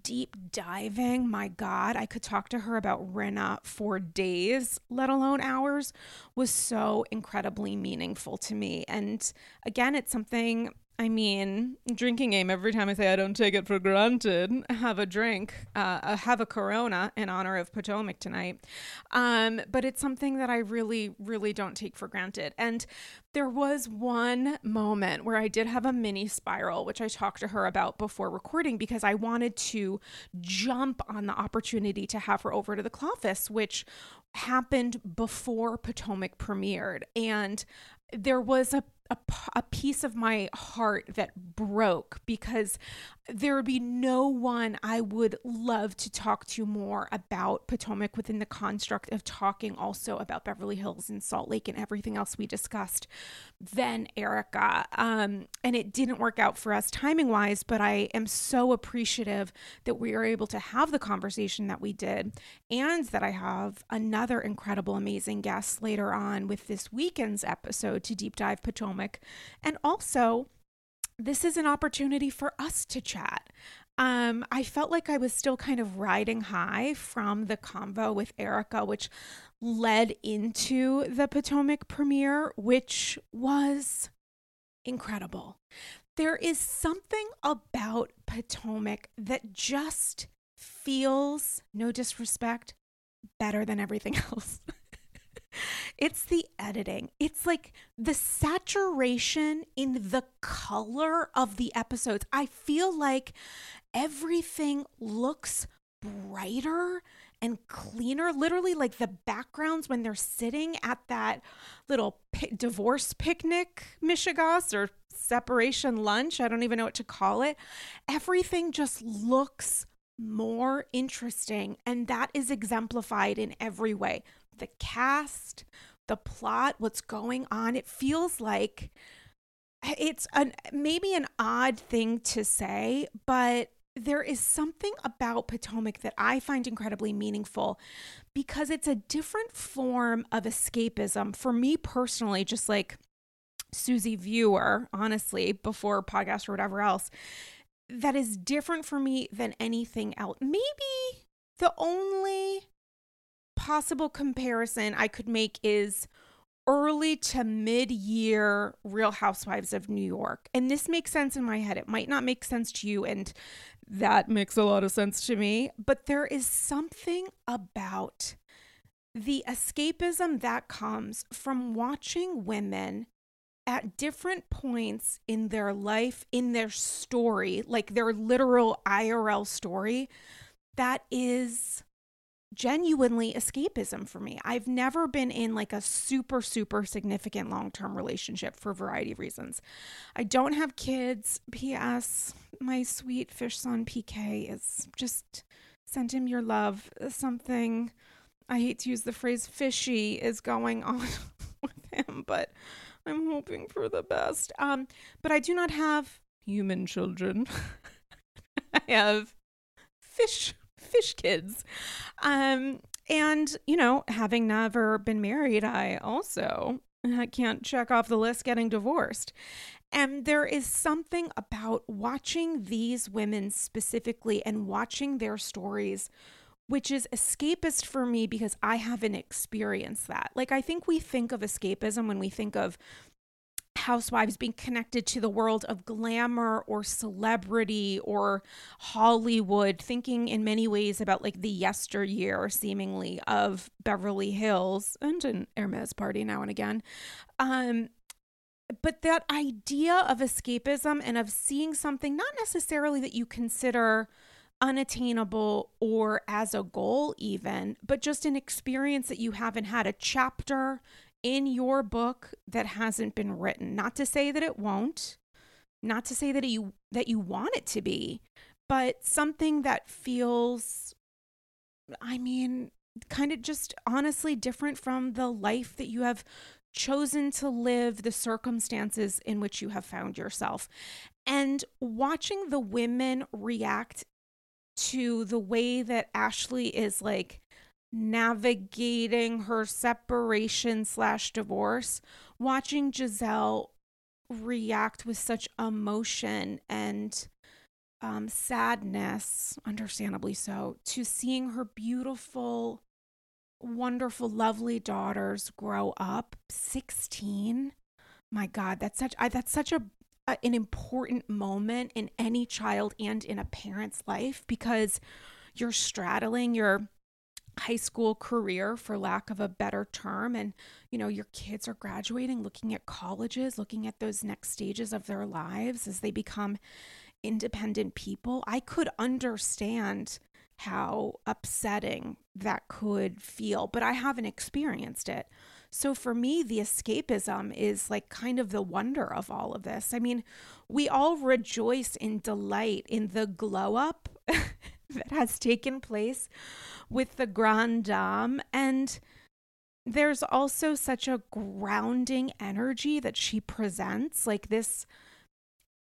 deep diving, my God, I could talk to her about Rinna for days, let alone hours, was so incredibly meaningful to me. And again, it's something I mean, drinking game. Every time I say I don't take it for granted, have a drink, uh, have a Corona in honor of Potomac tonight. Um, but it's something that I really, really don't take for granted. And there was one moment where I did have a mini spiral, which I talked to her about before recording because I wanted to jump on the opportunity to have her over to the Cloffice, which happened before Potomac premiered. And there was a a, a piece of my heart that broke because there would be no one I would love to talk to more about Potomac within the construct of talking also about Beverly Hills and Salt Lake and everything else we discussed than Erica. Um, and it didn't work out for us timing wise, but I am so appreciative that we were able to have the conversation that we did and that I have another incredible, amazing guest later on with this weekend's episode to deep dive Potomac. And also, this is an opportunity for us to chat. Um, I felt like I was still kind of riding high from the convo with Erica, which led into the Potomac premiere, which was incredible. There is something about Potomac that just feels, no disrespect, better than everything else. It's the editing. It's like the saturation in the color of the episodes. I feel like everything looks brighter and cleaner. Literally, like the backgrounds when they're sitting at that little pi- divorce picnic, Michigas, or separation lunch. I don't even know what to call it. Everything just looks more interesting. And that is exemplified in every way the cast, the plot, what's going on. It feels like it's an maybe an odd thing to say, but there is something about Potomac that I find incredibly meaningful because it's a different form of escapism for me personally, just like Susie viewer, honestly, before podcast or whatever else, that is different for me than anything else. Maybe the only possible comparison I could make is early to mid year Real Housewives of New York. And this makes sense in my head. It might not make sense to you, and that makes a lot of sense to me. But there is something about the escapism that comes from watching women at different points in their life, in their story, like their literal IRL story, that is genuinely escapism for me. I've never been in like a super, super significant long term relationship for a variety of reasons. I don't have kids. P.S. My sweet fish son PK is just send him your love. Something, I hate to use the phrase fishy, is going on with him, but I'm hoping for the best. Um, but I do not have human children. I have fish fish kids. Um, and, you know, having never been married, I also I can't check off the list getting divorced. And there is something about watching these women specifically and watching their stories, which is escapist for me because I haven't experienced that. Like, I think we think of escapism when we think of housewives being connected to the world of glamour or celebrity or Hollywood, thinking in many ways about like the yesteryear seemingly of Beverly Hills and an Hermes party now and again. Um, but that idea of escapism and of seeing something not necessarily that you consider unattainable or as a goal even but just an experience that you haven't had a chapter in your book that hasn't been written. Not to say that it won't, not to say that you that you want it to be, but something that feels I mean, kind of just honestly different from the life that you have chosen to live, the circumstances in which you have found yourself. And watching the women react to the way that Ashley is like navigating her separation slash divorce, watching Gizelle react with such emotion and um, sadness, understandably so, to seeing her beautiful, wonderful, lovely daughters grow up. Sixteen, my God, that's such I, that's such a, a an important moment in any child and in a parent's life because you're straddling your high school career for lack of a better term and you know your kids are graduating looking at colleges looking at those next stages of their lives as they become independent people i could understand how upsetting that could feel but i haven't experienced it. So for me the escapism is like kind of the wonder of all of this. I mean we all rejoice in delight in the glow up that has taken place with the Grand Dame. And there's also such a grounding energy that she presents, like this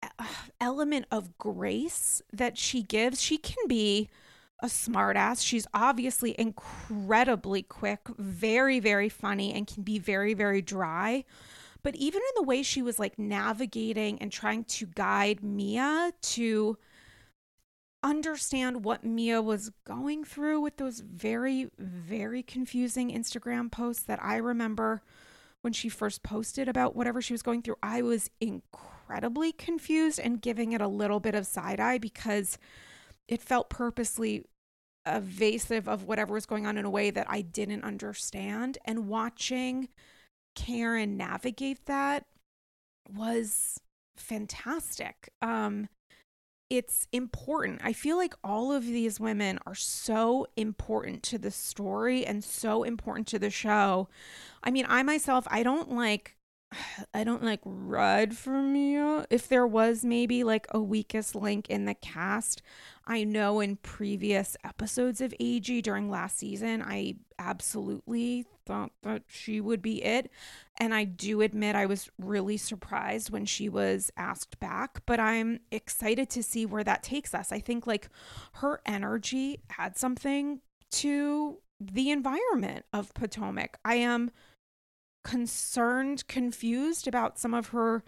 uh, element of grace that she gives. She can be a smartass. She's obviously incredibly quick, very, very funny, and can be very, very dry. But even in the way she was like navigating and trying to guide Mia to understand what Mia was going through with those very, very confusing Instagram posts that I remember when she first posted about whatever she was going through. I was incredibly confused and giving it a little bit of side eye because it felt purposely evasive of whatever was going on in a way that I didn't understand. And watching Karen navigate that was fantastic. Um, it's important. I feel like all of these women are so important to the story and so important to the show. I mean, I myself, I don't like I don't like ride for Mia. Uh, if there was maybe like a weakest link in the cast, I know in previous episodes of AG during last season, I absolutely thought that she would be it. And I do admit I was really surprised when she was asked back, but I'm excited to see where that takes us. I think like her energy had something to the environment of Potomac. I am concerned, confused about some of her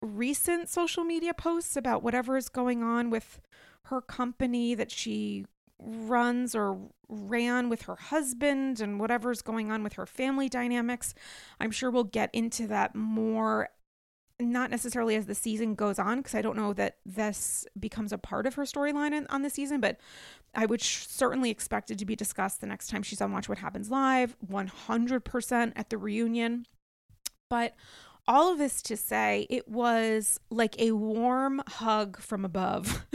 recent social media posts about whatever is going on with her company that she runs or ran with her husband and whatever's going on with her family dynamics. I'm sure we'll get into that more not necessarily as the season goes on because I don't know that this becomes a part of her storyline on the season, but I would sh- certainly expect it to be discussed the next time she's on Watch What Happens Live, 100% at the reunion. But all of this to say, it was like a warm hug from above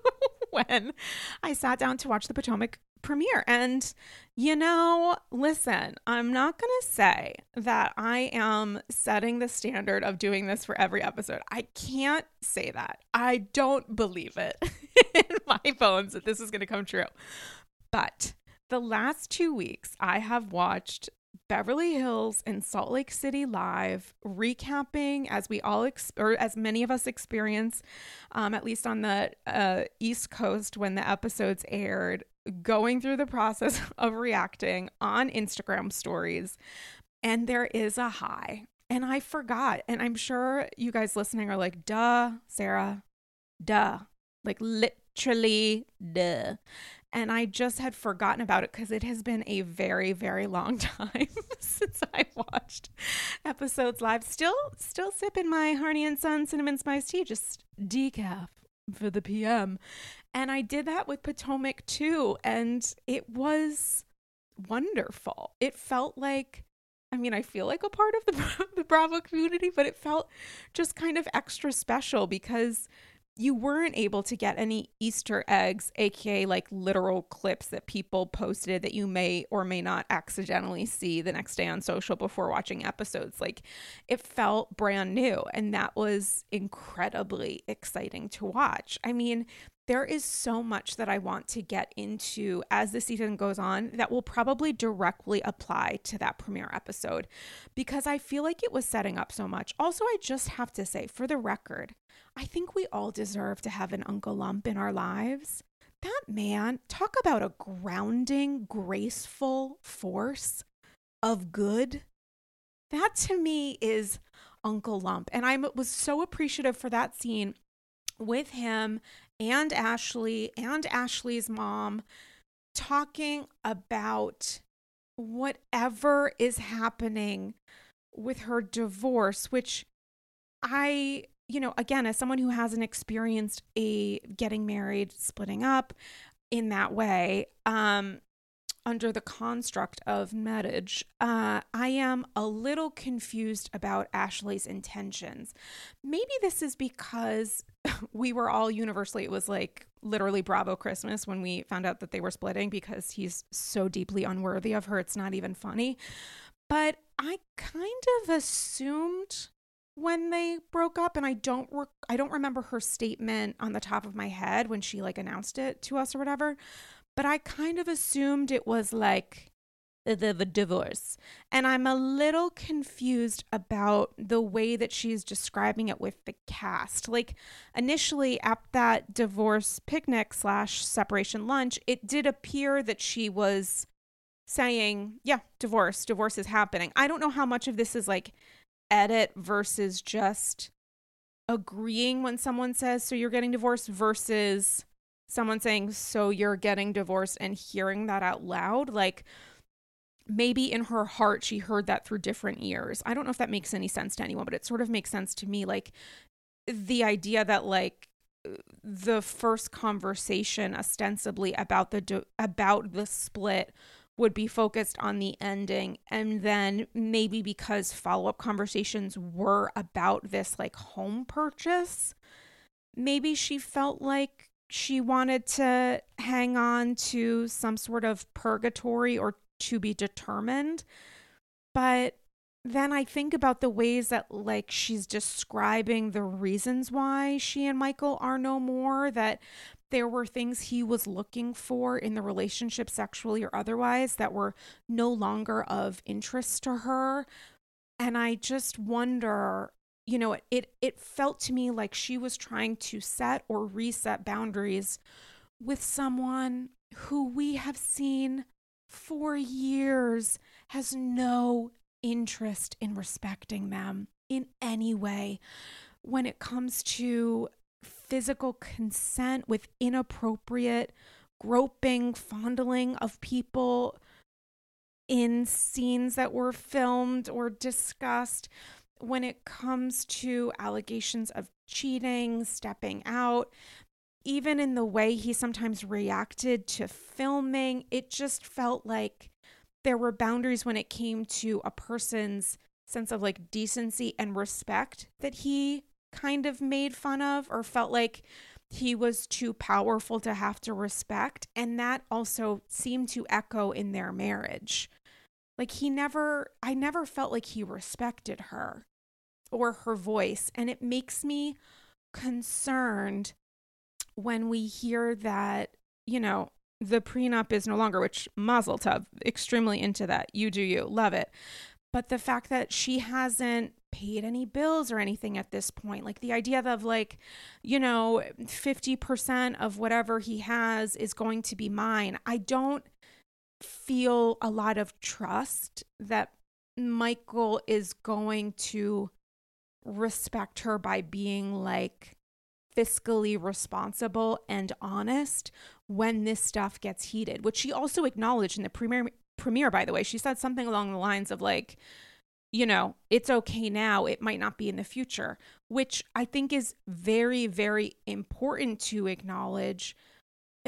when I sat down to watch the Potomac premiere. And, you know, listen, I'm not going to say that I am setting the standard of doing this for every episode. I can't say that. I don't believe it in my bones that this is going to come true. But the last two weeks, I have watched Beverly Hills and Salt Lake City live, recapping as we all ex- or as many of us experience, um, at least on the uh, East Coast when the episodes aired, going through the process of reacting on Instagram stories. And there is a high. And I forgot. And I'm sure you guys listening are like, duh, Sarah, duh. Like literally, duh and I just had forgotten about it because it has been a very, very long time since I watched episodes live. Still, still sipping my Harney and Son cinnamon spice tea, just decaf for the PM. And I did that with Potomac too, and it was wonderful. It felt like I mean, I feel like a part of the the Bravo community, but it felt just kind of extra special because you weren't able to get any Easter eggs, aka like literal clips that people posted that you may or may not accidentally see the next day on social before watching episodes. Like it felt brand new, and that was incredibly exciting to watch. I mean, there is so much that I want to get into as the season goes on that will probably directly apply to that premiere episode because I feel like it was setting up so much. Also, I just have to say, for the record, I think we all deserve to have an Uncle Lump in our lives. That man, talk about a grounding, graceful force of good. That to me is Uncle Lump. And I was so appreciative for that scene with him and Ashley and Ashley's mom talking about whatever is happening with her divorce, which I, you know, again, as someone who hasn't experienced a getting married, splitting up in that way, um, under the construct of marriage, uh, I am a little confused about Ashley's intentions. Maybe this is because we were all universally, it was like literally Bravo Christmas when we found out that they were splitting because he's so deeply unworthy of her. It's not even funny. But I kind of assumed when they broke up and I don't re- I don't remember her statement on the top of my head when she like announced it to us or whatever but I kind of assumed it was like the, the divorce. And I'm a little confused about the way that she's describing it with the cast. Like initially at that divorce picnic slash separation lunch, it did appear that she was saying, yeah, divorce, divorce is happening. I don't know how much of this is like edit versus just agreeing when someone says, so you're getting divorced versus someone saying, So you're getting divorced, and hearing that out loud, like maybe in her heart she heard that through different ears. I don't know if that makes any sense to anyone, but it sort of makes sense to me. Like the idea that, like, the first conversation ostensibly about the about the split would be focused on the ending and then maybe because follow-up conversations were about this like home purchase maybe she felt like she wanted to hang on to some sort of purgatory or to be determined. But then I think about the ways that, like, she's describing the reasons why she and Michael are no more, that there were things he was looking for in the relationship, sexually or otherwise, that were no longer of interest to her. And I just wonder you know, it it felt to me like she was trying to set or reset boundaries with someone who we have seen for years has no interest in respecting them in any way when it comes to physical consent with inappropriate groping, fondling of people in scenes that were filmed or discussed. When it comes to allegations of cheating, stepping out, even in the way he sometimes reacted to filming, it just felt like there were boundaries when it came to a person's sense of like decency and respect that he kind of made fun of or felt like he was too powerful to have to respect. And that also seemed to echo in their marriage. Like he never, I never felt like he respected her or her voice. And it makes me concerned when we hear that, you know, the prenup is no longer, which Mazel Tov, extremely into that. You do you, love it. But the fact that she hasn't paid any bills or anything at this point, like the idea of like, you know, 50% of whatever he has is going to be mine. I don't feel a lot of trust that Michael is going to respect her by being like fiscally responsible and honest when this stuff gets heated, which she also acknowledged in the premiere premiere by the way. She said something along the lines of like you know, it's okay now, it might not be in the future, which I think is very very important to acknowledge.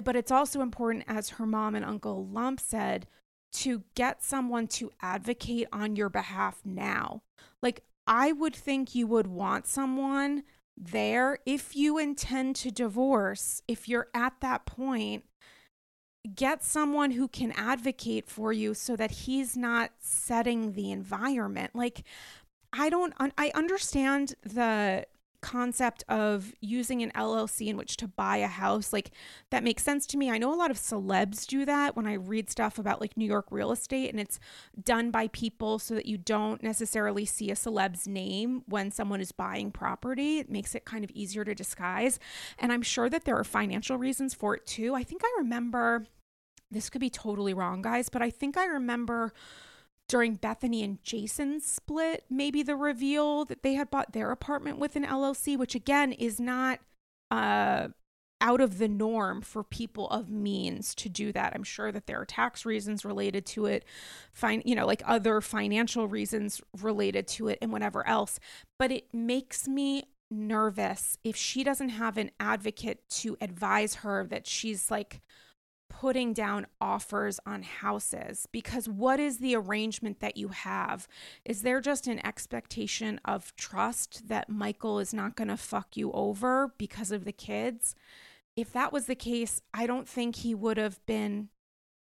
But it's also important as her mom and uncle Lump said to get someone to advocate on your behalf now. Like I would think you would want someone there if you intend to divorce, if you're at that point, get someone who can advocate for you so that he's not setting the environment. Like, I don't, I understand the concept of using an LLC in which to buy a house, like that makes sense to me. I know a lot of celebs do that when I read stuff about like New York real estate, and it's done by people so that you don't necessarily see a celeb's name when someone is buying property. It makes it kind of easier to disguise. And I'm sure that there are financial reasons for it too. I think I remember this could be totally wrong, guys, but I think I remember during Bethany and Jason's split, maybe the reveal that they had bought their apartment with an LLC, which again is not uh, out of the norm for people of means to do that. I'm sure that there are tax reasons related to it, fine, you know, like other financial reasons related to it and whatever else. But it makes me nervous if she doesn't have an advocate to advise her that she's like putting down offers on houses because what is the arrangement that you have? Is there just an expectation of trust that Michael is not going to fuck you over because of the kids? If that was the case, I don't think he would have been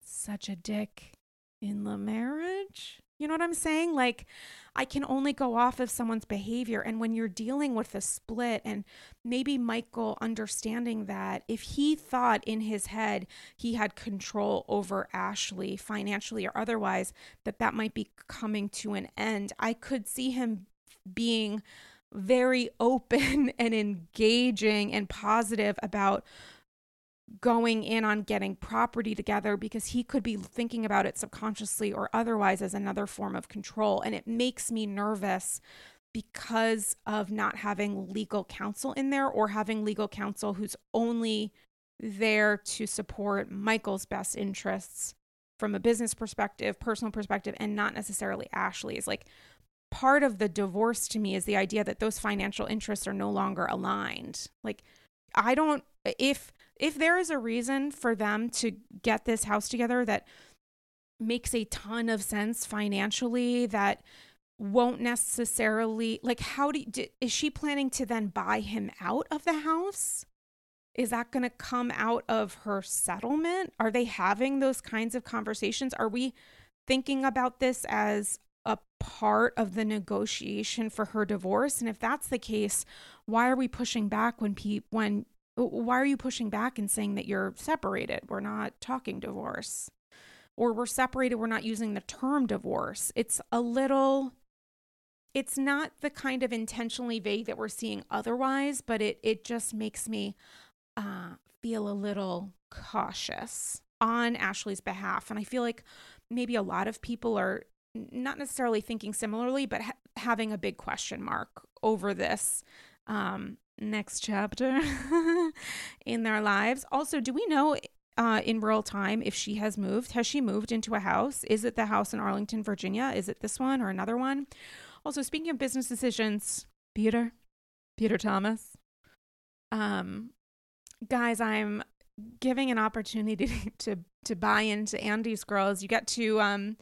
such a dick in the marriage. You know what I'm saying? Like, I can only go off of someone's behavior. And when you're dealing with a split, and maybe Michael understanding that if he thought in his head he had control over Ashley financially or otherwise, that that might be coming to an end, I could see him being very open and engaging and positive about going in on getting property together because he could be thinking about it subconsciously or otherwise as another form of control. And it makes me nervous because of not having legal counsel in there or having legal counsel who's only there to support Michael's best interests from a business perspective, personal perspective, and not necessarily Ashley's. Like, part of the divorce to me is the idea that those financial interests are no longer aligned. Like, I don't, if if there is a reason for them to get this house together that makes a ton of sense financially that won't necessarily like how do, do is she planning to then buy him out of the house? Is that going to come out of her settlement? Are they having those kinds of conversations? Are we thinking about this as a part of the negotiation for her divorce? And if that's the case why are we pushing back when pe- when why are you pushing back and saying that you're separated? We're not talking divorce. Or we're separated, we're not using the term divorce. It's a little it's not the kind of intentionally vague that we're seeing otherwise, but it it just makes me uh, feel a little cautious on Ashley's behalf. And I feel like maybe a lot of people are not necessarily thinking similarly, but ha- having a big question mark over this um, next chapter in their lives. Also, do we know uh, in real time if she has moved? Has she moved into a house? Is it the house in Arlington, Virginia? Is it this one or another one? Also, speaking of business decisions, Peter, Peter Thomas. Um, guys, I'm giving an opportunity to to buy into Andy's girls. You get to um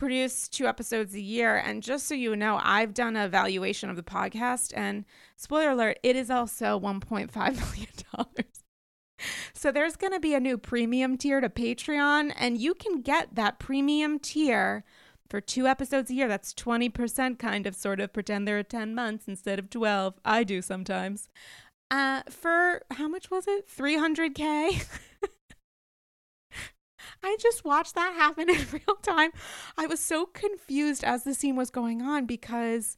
produce two episodes a year. And just so you know, I've done a valuation of the podcast, and spoiler alert, it is also $1.5 million. So there's going to be a new premium tier to Patreon, and you can get that premium tier for two episodes a year. That's 20% kind of sort of pretend there are 10 months instead of 12. I do sometimes. Uh, for how much was it? 300K? I just watched that happen in real time. I was so confused as the scene was going on because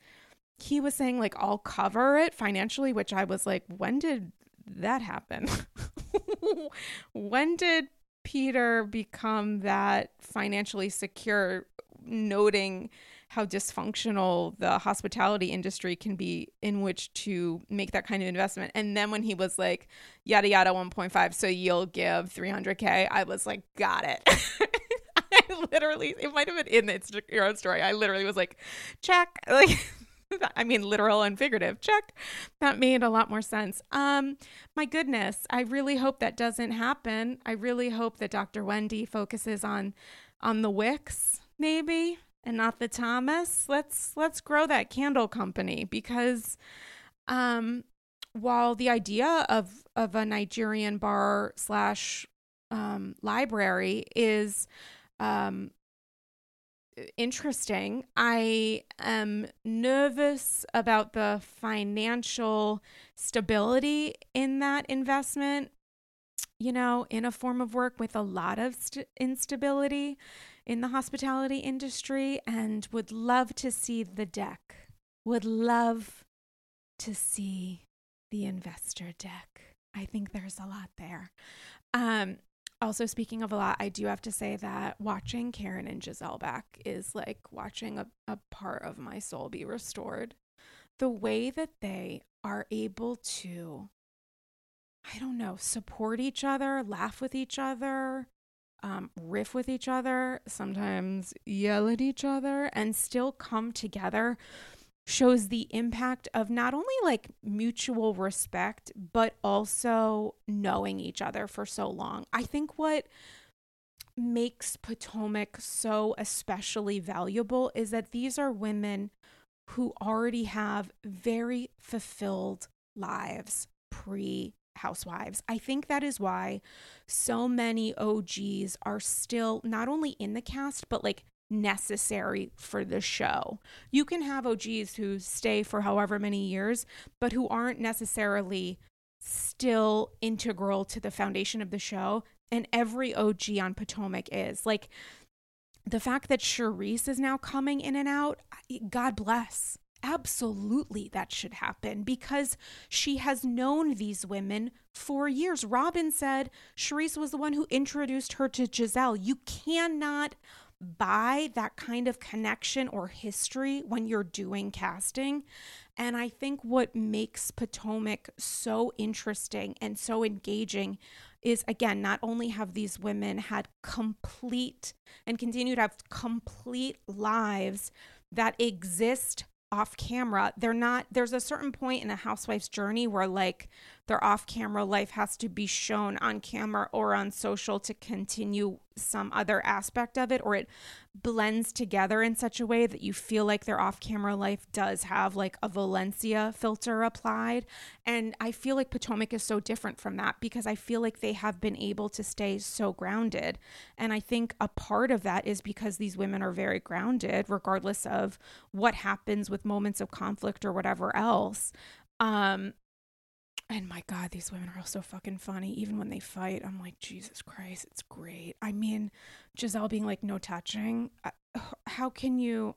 he was saying, like, I'll cover it financially, which I was like, when did that happen? when did Peter become that financially secure, noting how dysfunctional the hospitality industry can be in which to make that kind of investment. And then when he was like, yada, yada, 1.5, so you'll give 300K, I was like, got it. I literally, it might have been in the Instagram story. I literally was like, check. Like, I mean, literal and figurative. Check. That made a lot more sense. Um, my goodness, I really hope that doesn't happen. I really hope that Dr. Wendy focuses on on the wicks, maybe and not the Thomas. Let's let's grow that candle company because um while the idea of of a Nigerian bar slash um, library is um, interesting, I am nervous about the financial stability in that investment. You know, in a form of work with a lot of st- instability in the hospitality industry and would love to see the deck. Would love to see the investor deck. I think there's a lot there. Um, also, speaking of a lot, I do have to say that watching Karen and Gizelle back is like watching a, a part of my soul be restored. The way that they are able to, I don't know, support each other, laugh with each other, um, riff with each other, sometimes yell at each other, and still come together shows the impact of not only like mutual respect, but also knowing each other for so long. I think what makes Potomac so especially valuable is that these are women who already have very fulfilled lives pre housewives. I think that is why so many OGs are still not only in the cast, but like necessary for the show. You can have OGs who stay for however many years, but who aren't necessarily still integral to the foundation of the show. And every OG on Potomac is like the fact that Charrisse is now coming in and out, God bless absolutely that should happen because she has known these women for years. Robyn said Charrisse was the one who introduced her to Gizelle. You cannot buy that kind of connection or history when you're doing casting. And I think what makes Potomac so interesting and so engaging is again, not only have these women had complete and continue to have complete lives that exist off camera they're not there's a certain point in a housewife's journey where like their off camera life has to be shown on camera or on social to continue some other aspect of it or it blends together in such a way that you feel like their off camera life does have like a Valencia filter applied. And I feel like Potomac is so different from that because I feel like they have been able to stay so grounded. And I think a part of that is because these women are very grounded, regardless of what happens with moments of conflict or whatever else. Um, and my God, these women are all so fucking funny. Even when they fight, I'm like, Jesus Christ, it's great. I mean, Gizelle being like, no touching. Uh, how can you?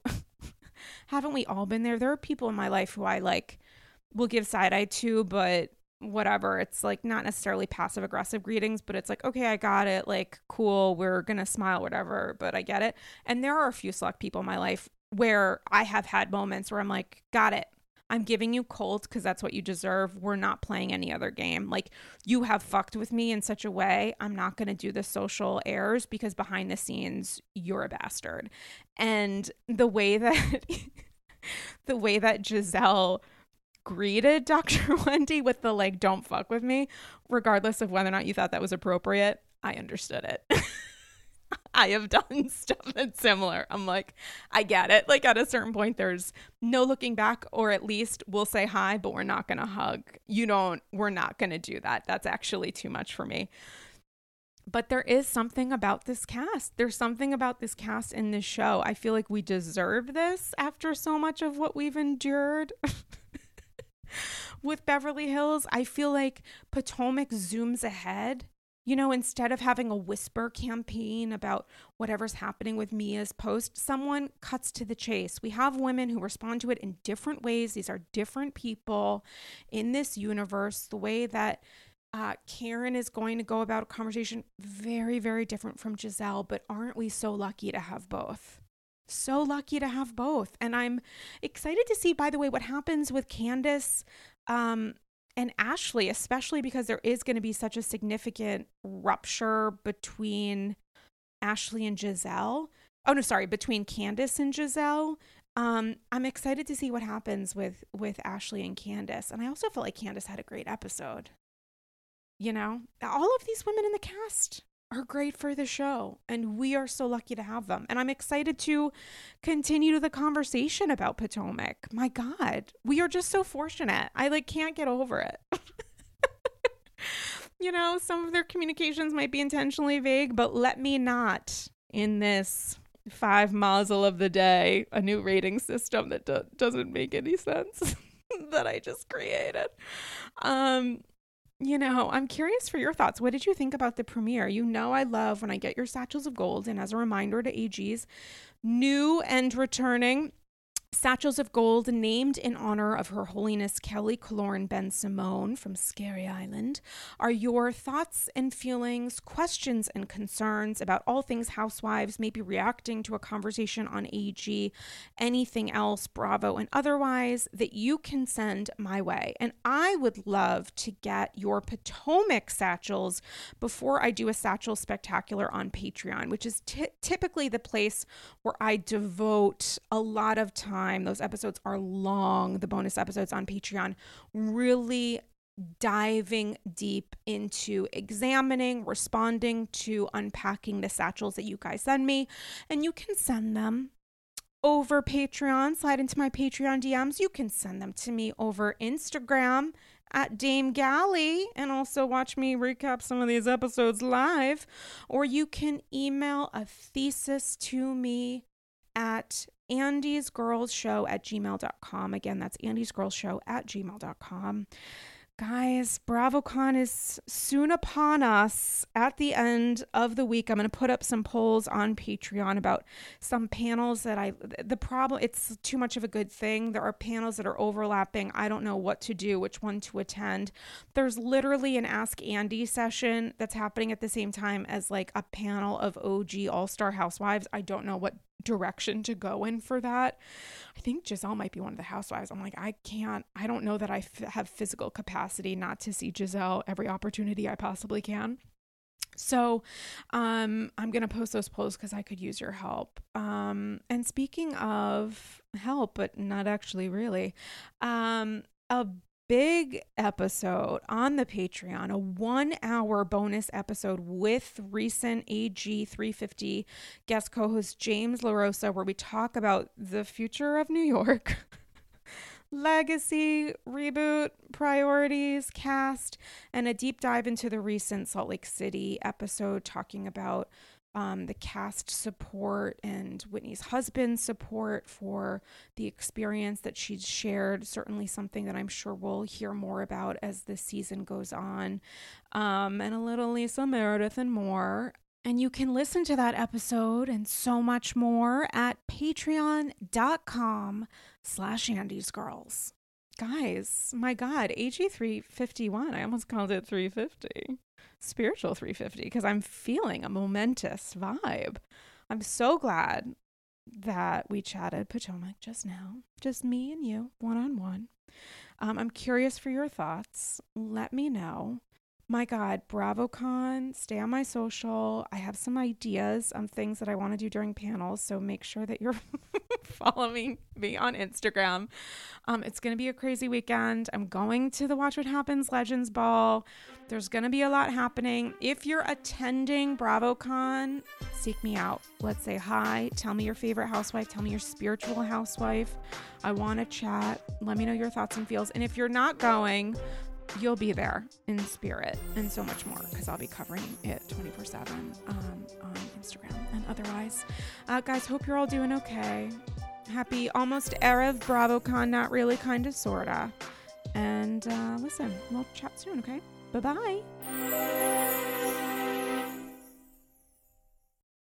Haven't we all been there? There are people in my life who I like will give side eye to, but whatever. It's like not necessarily passive aggressive greetings, but it's like, okay, I got it. Like, cool. We're going to smile, whatever, but I get it. And there are a few select people in my life where I have had moments where I'm like, got it. I'm giving you cold because that's what you deserve. We're not playing any other game. Like, you have fucked with me in such a way. I'm not going to do the social airs because behind the scenes, you're a bastard. And the way that, the way that Gizelle greeted Dr. Wendy with the like, don't fuck with me, regardless of whether or not you thought that was appropriate, I understood it. I have done stuff that's similar. I'm like, I get it. Like at a certain point, there's no looking back, or at least we'll say hi, but we're not going to hug. You don't, we're not going to do that. That's actually too much for me. But there is something about this cast. There's something about this cast in this show. I feel like we deserve this after so much of what we've endured. With Beverly Hills, I feel like Potomac zooms ahead you know, instead of having a whisper campaign about whatever's happening with Mia's post, someone cuts to the chase. We have women who respond to it in different ways. These are different people in this universe. The way that uh, Karen is going to go about a conversation, very, very different from Gizelle, but aren't we so lucky to have both? So lucky to have both. And I'm excited to see, by the way, what happens with Candiace. Um, and Ashley, especially because there is going to be such a significant rupture between Ashley and Gizelle. Oh no, sorry, between Candiace and Gizelle. Um, I'm excited to see what happens with with Ashley and Candiace. And I also feel like Candiace had a great episode. You know, all of these women in the cast are great for the show and we are so lucky to have them. And i'm excited to continue the conversation about potomac. My god we are just so fortunate. I like can't get over it. You know some of their communications might be intentionally vague but let me not in this five mazel of the day a new rating system that do- doesn't make any sense that i just created. Um you know, I'm curious for your thoughts. What did you think about the premiere? You know, I love when I get your satchels of gold. And as a reminder to AGs, new and returning Satchels of Gold, named in honor of Her Holiness Kelly Killoren Bensimon from Scary Island, are your thoughts and feelings, questions and concerns about all things housewives, maybe reacting to a conversation on AG, anything else, Bravo, and otherwise, that you can send my way. And I would love to get your Potomac satchels before I do a satchel spectacular on Patreon, which is t- typically the place where I devote a lot of time time. Those episodes are long, the bonus episodes on Patreon, really diving deep into examining, responding to unpacking the satchels that you guys send me. And you can send them over Patreon, slide into my Patreon DMs. You can send them to me over Instagram at Dame Galley and also watch me recap some of these episodes live. Or you can email a thesis to me at Andy's Girls Show at gmail.com. Again, that's Andy's Girls Show at gmail.com. Guys, BravoCon is soon upon us at the end of the week. I'm going to put up some polls on Patreon about some panels that I, the problem, it's too much of a good thing. There are panels that are overlapping. I don't know what to do, which one to attend. There's literally an Ask Andy session that's happening at the same time as like a panel of OG All Star Housewives. I don't know what direction to go in for that. I think Gizelle might be one of the housewives. I'm like, I can't, I don't know that I f- have physical capacity not to see Gizelle every opportunity I possibly can. So, um, I'm gonna post those polls because I could use your help. Um, and speaking of help, but not actually really, um, a big episode on the Patreon, a one hour bonus episode with recent AG 350 guest co host James LaRosa, where we talk about the future of New York. legacy, reboot, priorities, cast, and a deep dive into the recent Salt Lake City episode talking about um, the cast support and Whitney's husband's support for the experience that she's shared. Certainly something that I'm sure we'll hear more about as the season goes on. Um, and a little Lisa Meredith and more. And you can listen to that episode and so much more at patreon.com slash Andy's Girls. Guys, my God, AG351. I almost called it 350 spiritual 350 because I'm feeling a momentous vibe. I'm so glad that we chatted Potomac just now, just me and you, one on one. Um, I'm curious for your thoughts. Let me know. My God, BravoCon, stay on my social. I have some ideas on things that I want to do during panels, so make sure that you're following me, on Instagram. Um, it's going to be a crazy weekend. I'm going to the Watch What Happens Legends Ball. There's going to be a lot happening. If you're attending BravoCon, seek me out. Let's say hi. Tell me your favorite housewife. Tell me your spiritual housewife. I want to chat. Let me know your thoughts and feels. And if you're not going, you'll be there in spirit and so much more because I'll be covering it 24 7 um, on Instagram and otherwise. Uh, guys, hope you're all doing okay. Happy almost Erev BravoCon, not really, kind of, sorta. And uh, listen, we'll chat soon, okay? Bye bye.